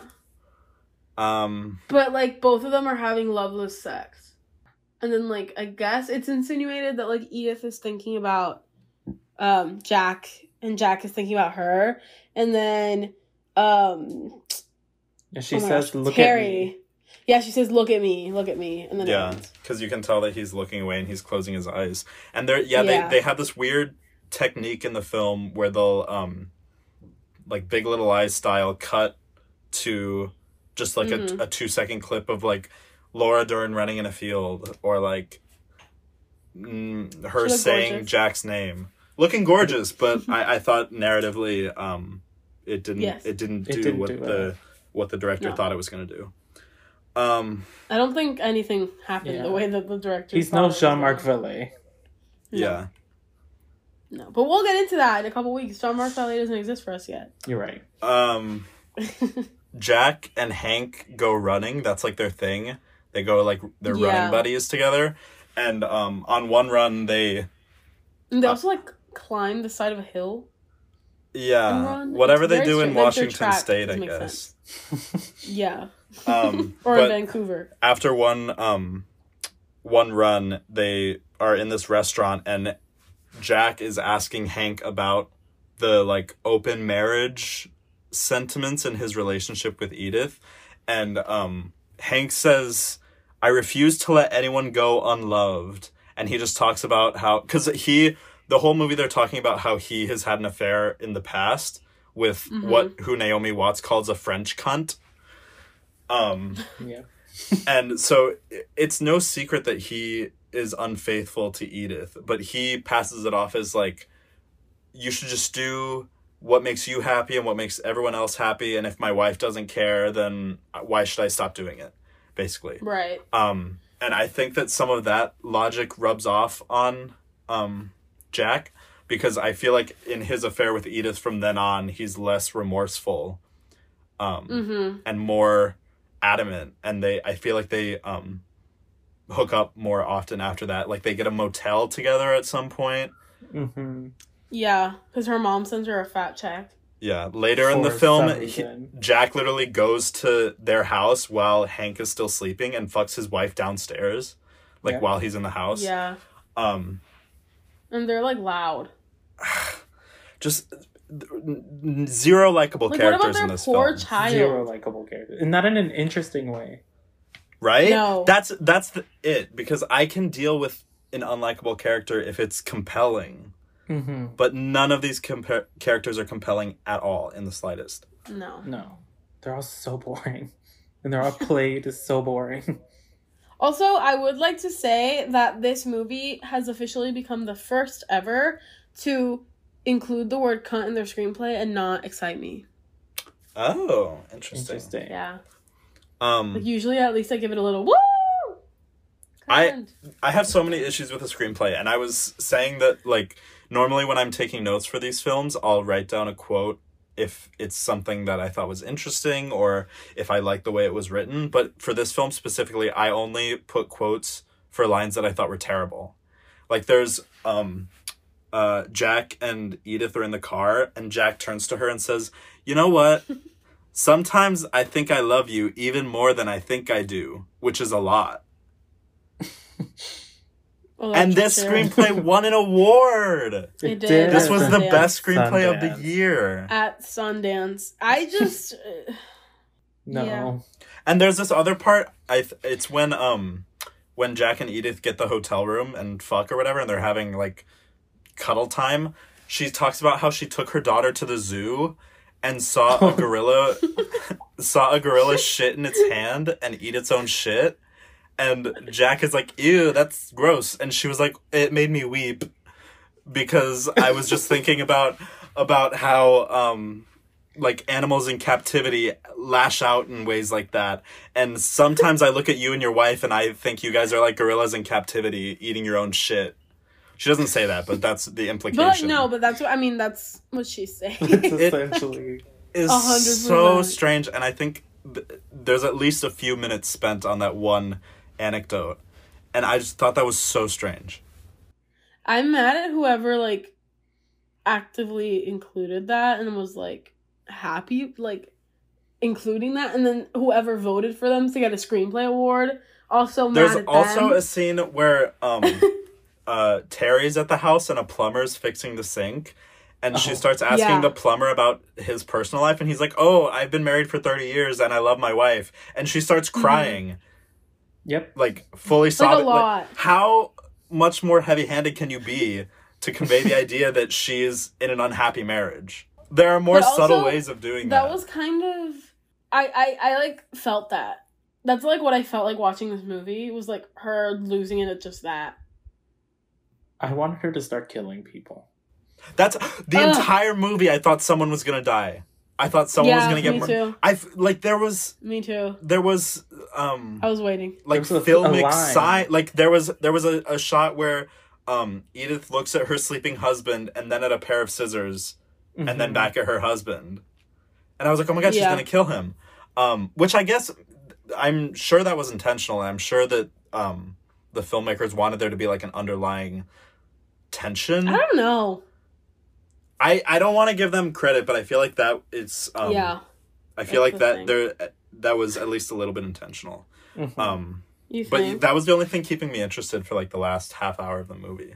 Um But like both of them are having loveless sex. And then like I guess it's insinuated that like Edith is thinking about um Jack and Jack is thinking about her. And then um And she oh says, gosh, "Look Terry. at me." Yeah, she says, Look at me, look at me. And then Yeah, because you can tell that he's looking away and he's closing his eyes. And they're yeah, Yeah. they they have this weird technique in the film where they'll um like Big Little Lies style cut to just like Mhm. a, a two second clip of like Laura Dern running in a field or like mm, her saying gorgeous. Jack's name, looking gorgeous. But <laughs> I I thought narratively um it didn't Yes. it didn't It do didn't what do the it. what the director No. thought it was gonna do. Um I don't think anything happened Yeah. the way that the director He's thought no it was Jean Marc going. Vallée. No. yeah. No. But we'll get into that in a couple weeks. Jean Marc Vallée doesn't exist for us yet. You're right. Um <laughs> Jack and Hank go running. That's like their thing. They go like they're Yeah. running buddies together. And um on one run they and they Uh, also like climb the side of a hill. Yeah, whatever It's they do in strange. Like, their Washington State, I guess. Yeah. Um <laughs> or in Vancouver. after one um one run they are in this restaurant and Jack is asking Hank about the like open marriage sentiments in his relationship with Edith and um Hank says I refuse to let anyone go unloved and he just talks about how cuz he the whole movie they're talking about how he has had an affair in the past with Mhm. what who Naomi Watts calls a French cunt um Yeah. and so it's no secret that he is unfaithful to Edith, but he passes it off as like you should just do what makes you happy and what makes everyone else happy and if my wife doesn't care then why should I stop doing it basically. Right. Um and I think that some of that logic rubs off on um Jack because I feel like in his affair with Edith from then on he's less remorseful um Mm-hmm. and more adamant and they I feel like they um hook up more often after that like they get a motel together at some point hmm Yeah, because her mom sends her a fat check. yeah later in the film he- Jack literally goes to their house while Hank is still sleeping and fucks his wife downstairs like Yeah. while he's in the house Yeah, um and they're like loud. <sighs> just zero likable Like, what about characters their in this poor film child? Zero likable characters, and not in an interesting way. right No. that's that's the, it because i can deal with an unlikable character if it's compelling hmm but none of these compa- characters are compelling at all in the slightest No. No, they're all so boring, <laughs> and they're all <laughs> played so boring. Also, I would like to say that this movie has officially become the first ever to include the word cunt in their screenplay and not excite me. oh interesting, Interesting. Yeah. um Like usually at least I give it a little woo. I- I have so many issues with the screenplay, and I was saying that like normally when I'm taking notes for these films, I'll write down a quote if it's something that I thought was interesting or if I like the way it was written. But for this film specifically, I only put quotes for lines that I thought were terrible. Like there's um uh Jack and Edith are in the car and Jack turns to her and says, "You know what? <laughs> Sometimes I think I love you even more than I think I do, which is a lot." <laughs> Well, and this true. screenplay won an award. <laughs> It It did. did. This was the best screenplay of the year. at Sundance. I just <laughs> uh, No. Yeah. And there's this other part. I th- it's when um when Jack and Edith get the hotel room and fuck or whatever, and they're having like cuddle time. She talks about how she took her daughter to the zoo and saw a <laughs> gorilla saw a gorilla shit in its hand and eat its own shit. And Jack is like, "Ew, that's gross." And she was like, "It made me weep because I was just <laughs> thinking about about how um like animals in captivity lash out in ways like that. And sometimes I look at you and your wife and I think you guys are like gorillas in captivity eating your own shit. She doesn't say that, but that's the implication. but no, but that's what I mean. That's what she's saying. <laughs> It's essentially. is A hundred so strange and I think th- there's at least a few minutes spent on that one anecdote. And I just thought that was so strange. I'm mad at whoever like actively included that and was like happy like including that and then whoever voted for them to get a screenplay award also mad There's also them. a scene where um <laughs> uh Terry's at the house and a plumber's fixing the sink and she Oh. starts asking Yeah. the plumber about his personal life and he's like, "Oh, I've been married for 30 years and I love my wife." And she starts crying Yep. like fully Mm-hmm. Like a sobbing. lot. how much more heavy-handed can you be to convey the <laughs> idea that she's in an unhappy marriage? There are more also, subtle ways of doing that. that was kind of I, I I like felt that. That's like what I felt like watching this movie. Was like her losing it at just that. I wanted her to start killing people. That's the Ugh. entire movie I thought someone was going to die. I thought someone was going to get me mur- too. I like there was Me too. there was um I was waiting. like There was filmic a line. sign like there was there was a, a shot where um Edith looks at her sleeping husband and then at a pair of scissors and then Mhm. back at her husband. And I was like, "Oh my god, she's going to kill him." Um which I guess I'm sure that was intentional I'm sure that um the filmmakers wanted there to be like an underlying tension. I don't know. I I don't want to give them credit, but I feel like that it's um yeah. I feel like that there that was at least a little bit intentional. Mhm. Um You but think? that was the only thing keeping me interested for like the last half hour of the movie.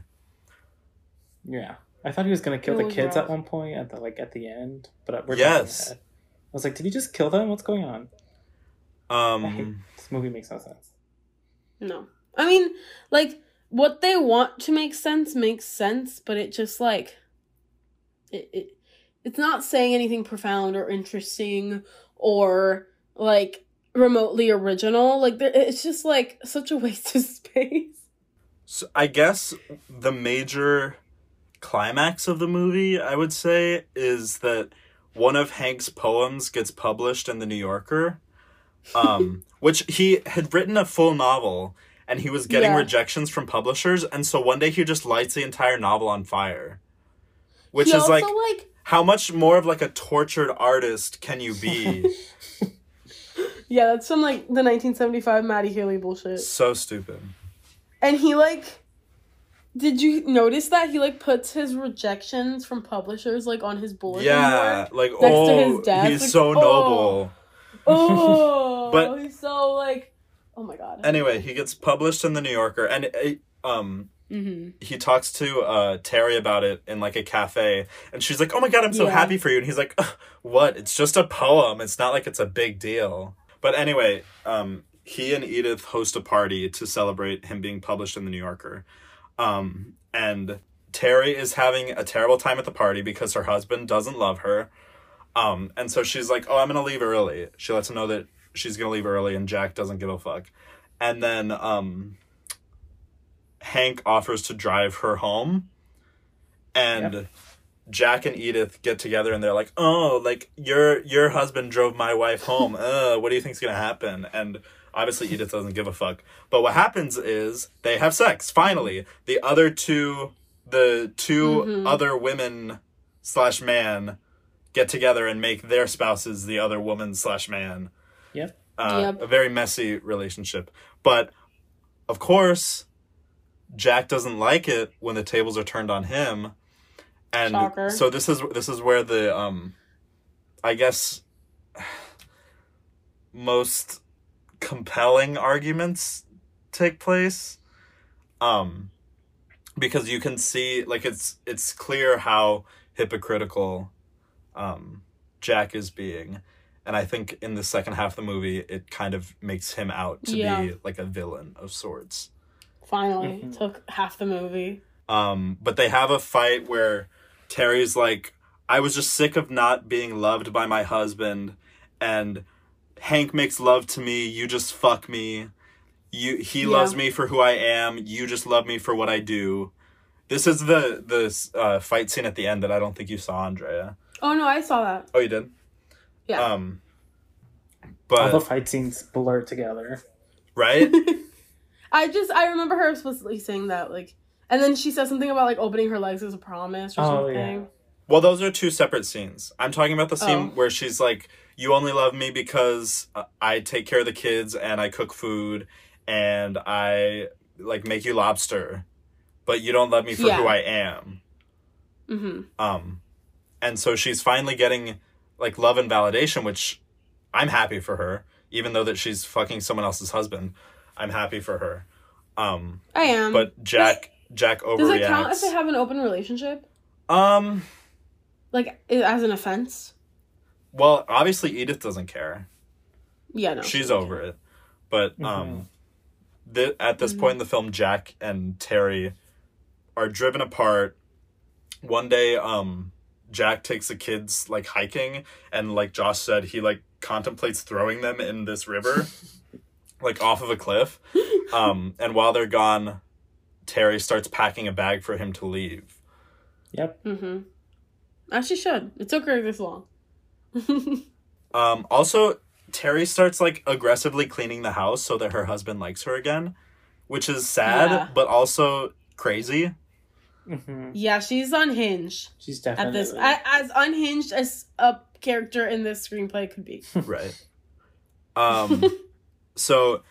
Yeah, I thought he was gonna kill It the kids rough. at one point at the like at the end, but we're Yes. I was like, did he just kill them? What's going on? Um this movie makes no sense. No. I mean, like, what they want to make sense makes sense, but it just, like, it, it it's not saying anything profound or interesting or, like, remotely original. Like it's just like such a waste of <laughs> space. So I guess the major climax of the movie, I would say, is that one of Hank's poems gets published in the New Yorker, um, <laughs> which he had written a full novel and he was getting Yeah. rejections from publishers, and so one day he just lights the entire novel on fire. Which he is like, like how much more of like a tortured artist can you be? <laughs> yeah, that's some like the 1975 Matty Healy bullshit. so stupid. And he like did you notice that he like puts his rejections from publishers like on his bulletin Yeah, board? like to oh, his desk, he's like, so oh. noble. <laughs> Oh, <laughs> But- he's so like oh my god. Anyway, he gets published in the New Yorker, and it, um, hmm he talks to uh Terry about it in like a cafe, and she's like, "Oh my god, I'm so Yeah. happy for you," and he's like, "What? It's just a poem. It's not like it's a big deal." But anyway, um, he and Edith host a party to celebrate him being published in the New Yorker, um, and Terry is having a terrible time at the party because her husband doesn't love her. Um, and so she's like, "Oh, I'm gonna leave early." She lets him know that she's gonna leave early, and Jack doesn't give a fuck. And then um, Hank offers to drive her home, and Jack and Edith get together, and they're like, "Oh, like your your husband drove my wife home. <laughs> Uh, what do you think's gonna happen?" And obviously, Edith doesn't give a fuck. But what happens is they have sex. Finally, the other two, the 2 Mhm. other women slash man get together and make their spouses the other woman slash man. Yep. Uh, Yep. A very messy relationship. But of course, Jack doesn't like it when the tables are turned on him. And Shocker. so this is this is where the um I guess most compelling arguments take place. Um because you can see like it's it's clear how hypocritical um Jack is being. And I think in the second half of the movie it kind of makes him out to Yeah. be like a villain of sorts. Finally, Mhm. took half the movie. Um, but they have a fight where Terry's like, I was just sick of not being loved by my husband, and Hank makes love to me, you just fuck me. You he Yeah. loves me for who I am, you just love me for what I do. This is the the uh, fight scene at the end that I don't think you saw, Andrea. Oh no, I saw that. Oh, you did. Yeah. Um, All the fight scenes blur together. right, <laughs> I just I remember her explicitly saying that like, and then she says something about like opening her legs as a promise or Oh, something. yeah. Well, those are two separate scenes. I'm talking about the scene Oh. where she's like, "You only love me because uh, I take care of the kids and I cook food and I like make you lobster, but you don't love me for Yeah. who I am." Mm-hmm. Um, and so she's finally getting like love and validation, which I'm happy for her, even though that she's fucking someone else's husband. I'm happy for her. Um, I am. but Jack Jack overreacts. does it count if they have an open relationship? um. Like as an offense? Well, obviously Edith doesn't care. Yeah, no. she's over it. But um, Mhm. th- at this Mhm. point in the film, Jack and Terry are driven apart. One day, um, Jack takes the kids like hiking, and like Josh said, he like contemplates throwing them in this river, <laughs> like off of a cliff. <laughs> Um, and while they're gone, Terry starts packing a bag for him to leave. Yep. Mm-hmm. As she should. It took her this long. <laughs> Um, also, Terry starts like aggressively cleaning the house so that her husband likes her again, which is sad, Yeah. but also crazy. hmm yeah, she's unhinged She's definitely at definitely this. a- As unhinged as a character in this screenplay could be. <laughs> right. Um, so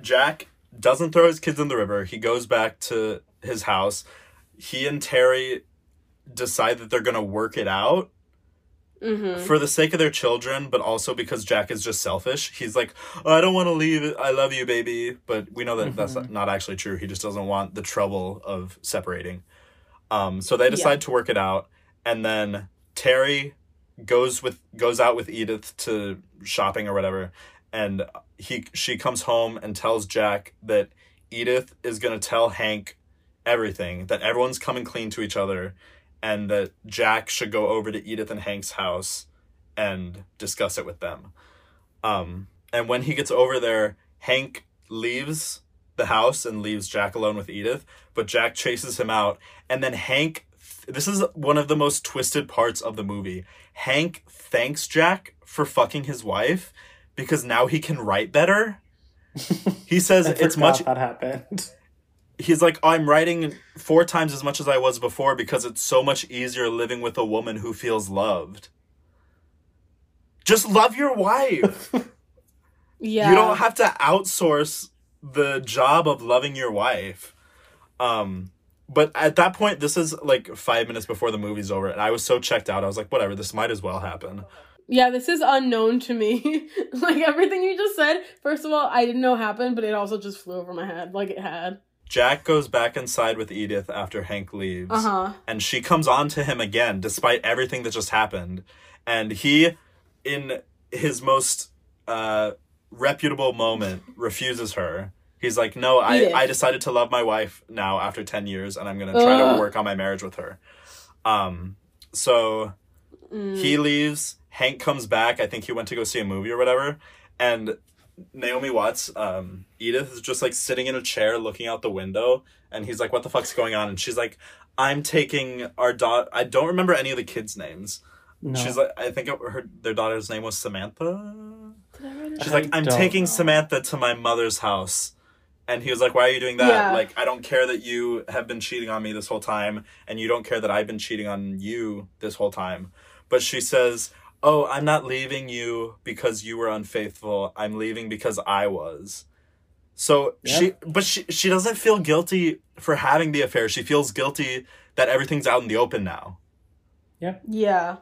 Jack doesn't throw his kids in the river. He goes back to his house. He and Terry decide that they're gonna work it out Mm-hmm. for the sake of their children, but also because Jack is just selfish. He's like, oh, I don't want to leave. I love you, baby. But we know that that's Mhm. not actually true. He just doesn't want the trouble of separating. Um, so they decide to work it out, and then Terry goes with goes out with Edith to shopping or whatever, and he she comes home and tells Jack that Edith is gonna tell Hank everything that everyone's coming clean to each other and that Jack should go over to Edith and Hank's house and discuss it with them. Um, and when he gets over there, Hank leaves the house and leaves Jack alone with Edith, but Jack chases him out, and then Hank. This is one of the most twisted parts of the movie. Hank thanks Jack for fucking his wife because now he can write better. <laughs> He says it's much that happened. he's like i'm writing four times as much as i was before because it's so much easier living with a woman who feels loved just love your wife <laughs> Yeah. you don't have to outsource the job of loving your wife um but at that point this is like five minutes before the movie's over and i was so checked out i was like whatever this might as well happen Yeah, this is unknown to me. <laughs> like everything you just said, first of all, I didn't know happened, but it also just flew over my head like it had. jack goes back inside with edith after hank leaves Uh huh. and she comes on to him again despite everything that just happened and he in his most uh reputable moment refuses her he's like no i Edith. i decided to love my wife now after 10 years and i'm gonna try to work on my marriage with her um so Mm. he leaves hank comes back. I think he went to go see a movie or whatever. And naomi watts um edith is just like sitting in a chair looking out the window. And he's like what the fuck's going on? And she's like i'm taking our daughter i don't remember any of the kids names. No. she's like i think her their daughter's name was samantha. Did I write it she's I like i'm taking know. samantha to my mother's house. And he was like why are you doing that? Yeah. like i don't care that you have been cheating on me this whole time and you don't care that i've been cheating on you this whole time. But she says oh i'm not leaving you because you were unfaithful. I'm leaving because i was. So Yeah. she but she she doesn't feel guilty for having the affair. She feels guilty that everything's out in the open now. Yeah. Yeah.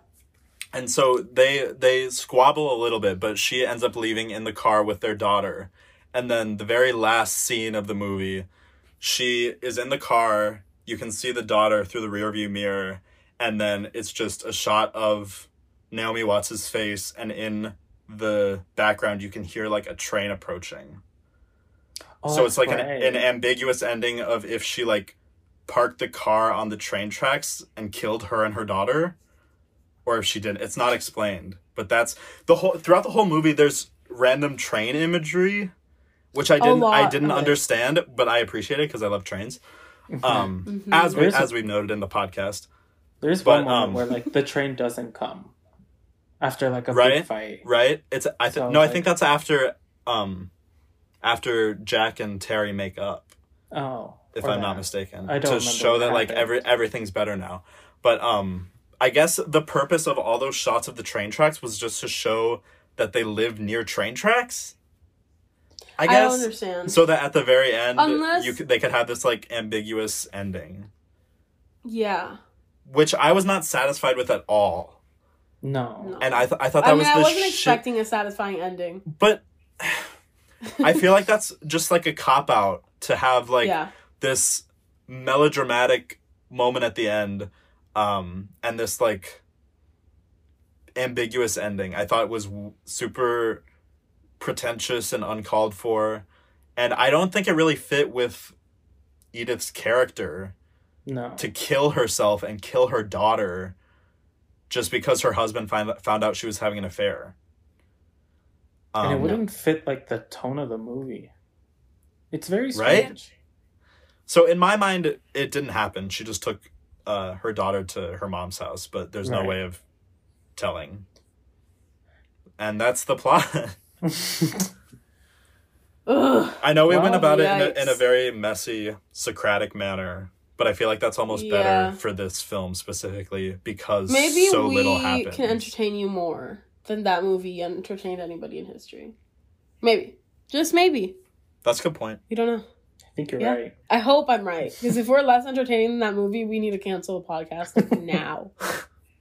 And so they they squabble a little bit but she ends up leaving in the car with their daughter. And then the very last scene of the movie she is in the car. You can see the daughter through the rearview mirror. And then it's just a shot of naomi watts's face and in the background you can hear like a train approaching. Oh, so it's like an, right. an ambiguous ending of if she like parked the car on the train tracks and killed her and her daughter or if she didn't. It's not explained. But that's the whole throughout the whole movie there's random train imagery which i didn't i didn't of it. understand but i appreciate it because i love trains. Um Mhm. as we There's a- as we've noted in the podcast. There's but, one moment um, where like the train doesn't come after like a Right? big fight. right it's i th- So, no i think that's after um after jack and terry make up Oh, if I'm not mistaken. I don't to show what that like happened. every everything's better now. But um I guess the purpose of all those shots of the train tracks was just to show that they live near train tracks. I I, guess don't understand. so that at the very end Unless- you could, they could have this like ambiguous ending, yeah. which I was not satisfied with at all. No. No. And I th- I thought that I was mean, I the wasn't shit- expecting a satisfying ending. but I feel like that's just like a cop out to have like yeah. this melodramatic moment at the end um and this like ambiguous ending i thought was w- super pretentious and uncalled for and i don't think it really fit with edith's character No. to kill herself and kill her daughter just because her husband find, found out she was having an affair and it um, wouldn't fit like the tone of the movie. It's very Right? strange. So in my mind, it, didn't happen. She just took uh, her daughter to her mom's house, but there's no way of telling. And that's the plot. Ugh. <laughs> I know we went about it in a, in a very messy, Socratic manner, but I feel like that's almost Yeah. better for this film specifically because Maybe so we little happens. can entertain you more than that movie entertained anybody in history. Maybe. Just maybe. That's a good point. You don't know. I think you're Yeah. right. I hope I'm right. Because if we're less entertaining than that movie, we need to cancel the podcast like, <laughs> now.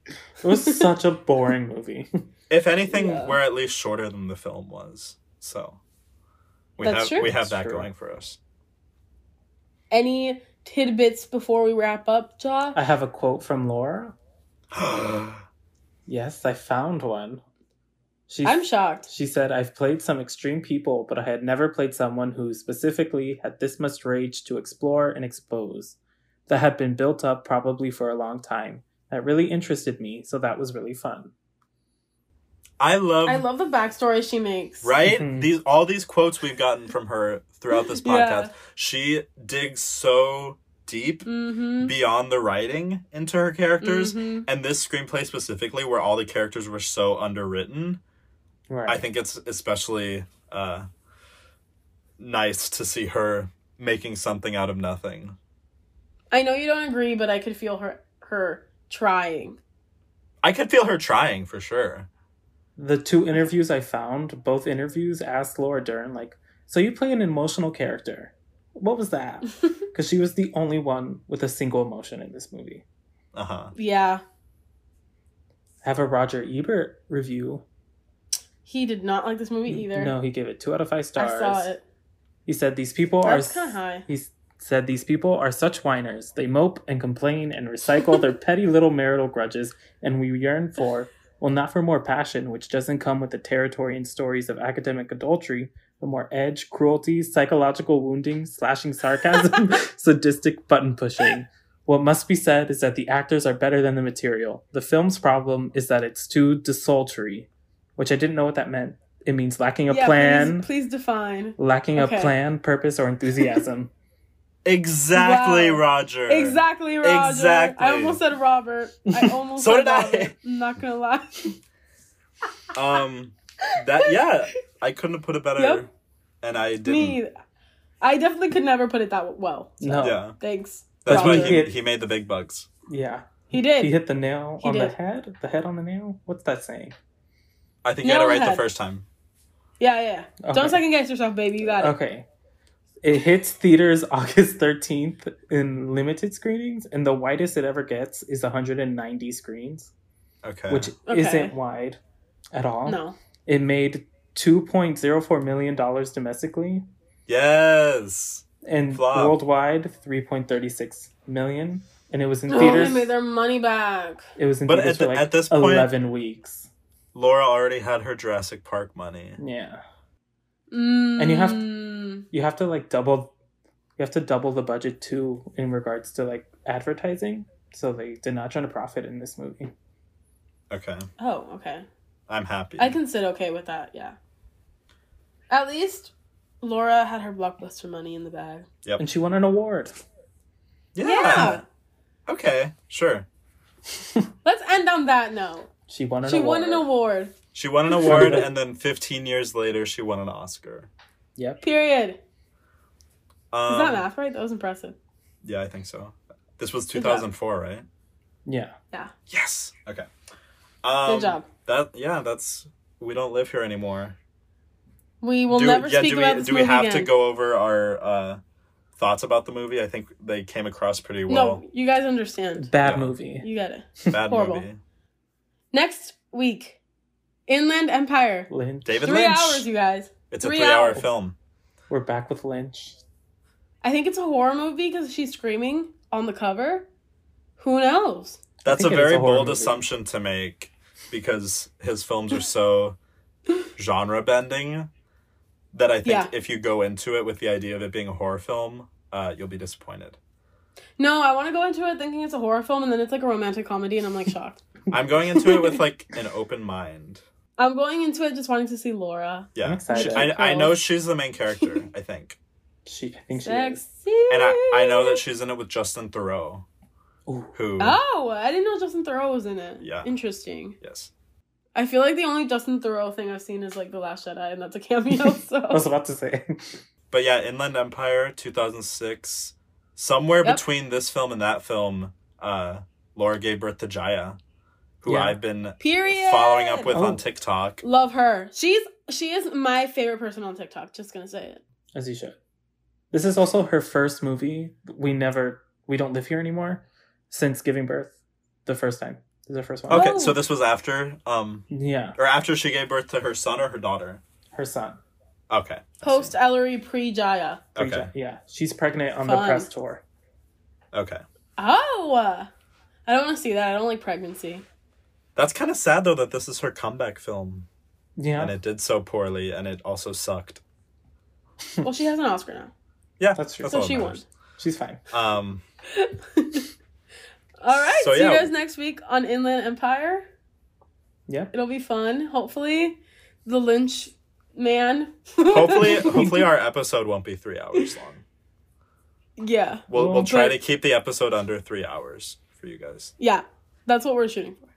It was such a boring movie. <laughs> If anything, Yeah. we're at least shorter than the film was. So we That's have true. we have That's that true. going for us. Any tidbits before we wrap up, Josh? I have a quote from Laura. <gasps> Yes, I found one. She I'm shocked. She said, I've played some extreme people, but I had never played someone who specifically had this much rage to explore and expose. That had been built up probably for a long time. That really interested me, so that was really fun. I love, I love the backstory she makes. right Mhm. these all these quotes we've gotten from her throughout this podcast. Yeah. She digs so deep Mm-hmm. beyond the writing into her characters, Mhm. and this screenplay specifically, where all the characters were so underwritten. Right. I think it's especially uh, nice to see her making something out of nothing. I know you don't agree, but I could feel her her trying. I could feel her trying for sure. The two interviews I found, both interviews asked Laura Dern, like, so you play an emotional character. What was that? <laughs> Because she was the only one with a single emotion in this movie. Uh huh. yeah, Have a Roger Ebert review. he did not like this movie either. No, he gave it two out of five stars. I saw it. He said these people That's are. kind of high. He said these people are such whiners. They mope and complain and recycle their <laughs> petty little marital grudges, and we yearn for, well, not for more passion, which doesn't come with the territory and stories of academic adultery, but more edge, cruelty, psychological wounding, slashing sarcasm, <laughs> sadistic button pushing. What must be said is that the actors are better than the material. The film's problem is that it's too desultory, which I didn't know what that meant. It means lacking a yeah, plan, Please, please define. lacking Okay. a plan, purpose, or enthusiasm. Exactly, Wow. Roger. Exactly, Roger. Exactly. I almost said Robert. I <laughs> almost So said did I. Robert. I'm not gonna lie. <laughs> Um, that yeah, I couldn't have put it better, Yep. and I didn't. Me, I definitely could never put it that well. So, No. Yeah, Thanks. that's why he, he made the big bucks. Yeah. He did. He hit the nail He on the head. The head on the nail. What's that saying? I think you had it right the head. first time. yeah, yeah. yeah. Don't second guess yourself, baby. You got it. Okay. It hits theaters <laughs> August 13th in limited screenings, and the widest it ever gets is 190 screens, Okay. which Okay. isn't wide at all. No. It made $2.04 million domestically, yes. and Flop. worldwide 3.36 million. And it was in Oh, theaters. they made their money back. it was in But theaters at the- for like at this point- 11 weeks. Laura already had her Jurassic Park money. Yeah. Mm. you have you have to like double you have to double the budget too in regards to like advertising so they did not try to profit in this movie Okay, Oh, okay. I'm happy. I can sit okay with that. Yeah. At least Laura had her blockbuster money in the bag. Yep. And she won an award yeah. Okay. Sure. <laughs> Let's end on that note. she won an She award won an award. She won an award, and then 15 years later, she won an Oscar. yep Period. Um, Is that math right? That was impressive. Yeah, I think so. This was 2004, right? yeah Yeah. Yes. Okay. Um, Good job. That yeah, that's we don't live here anymore. We will do, never yeah, speak do about we this do we movie have again. to go over our uh, thoughts about the movie? I think they came across pretty well. No, you guys understand. bad Yeah. movie You got it. Bad horrible. movie. Next week, Inland Empire. lynch David Three Lynch. hours, you guys. It's a Three three-hour film. we're back with lynch I think it's a horror movie because she's screaming on the cover. Who knows? That's a think it is very a bold movie. assumption to make because his films are so <laughs> genre bending that I think Yeah. if you go into it with the idea of it being a horror film, uh, you'll be disappointed. No, I want to go into it thinking it's a horror film and then it's like a romantic comedy and I'm like <laughs> shocked. I'm going into it with <laughs> like an open mind. I'm going into it just wanting to see Laura. Yeah, I'm excited. She- I, I know she's the main character. I think, she i think she is Sexy. and I, I know that she's in it with Justin Theroux, Ooh. who Oh, I didn't know Justin Theroux was in it. Yeah. Interesting. yes, I feel like the only Justin Theroux thing I've seen is like The Last Jedi, and that's a cameo. <laughs> So i was about to say <laughs> but yeah, Inland Empire, 2006. Somewhere Yep. between this film and that film, uh, Laura gave birth to Jaya, who Yeah. I've been period. following up with Oh. on TikTok. Love her. She's she is my favorite person on TikTok. Just gonna say it. as you should this is also her first movie we never we don't live here anymore since giving birth the first time this is her first one. Okay, Oh. so this was after, um, yeah or after she gave birth to her son or her daughter. her son Okay. Post Ellery pre Jaya. Okay. yeah she's pregnant on the press tour Okay. Oh, I don't want to see that. I don't like pregnancy. That's kind of sad though that this is her comeback film. Yeah. And it did so poorly and it also sucked. well, she has an Oscar now. Yeah, that's true. That's so she won. She's fine. Um <laughs> All right. So, See yeah. you guys next week on Inland Empire. Yeah. It'll be fun. Hopefully the Lynch man. <laughs> hopefully hopefully our episode won't be 3 hours long. Yeah. We'll we'll try but... to keep the episode under 3 hours for you guys. Yeah. That's what we're shooting for.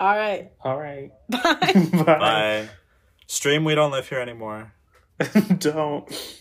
All right. All right. Bye. <laughs> Bye. Bye. Stream, we don't live here anymore. <laughs> don't.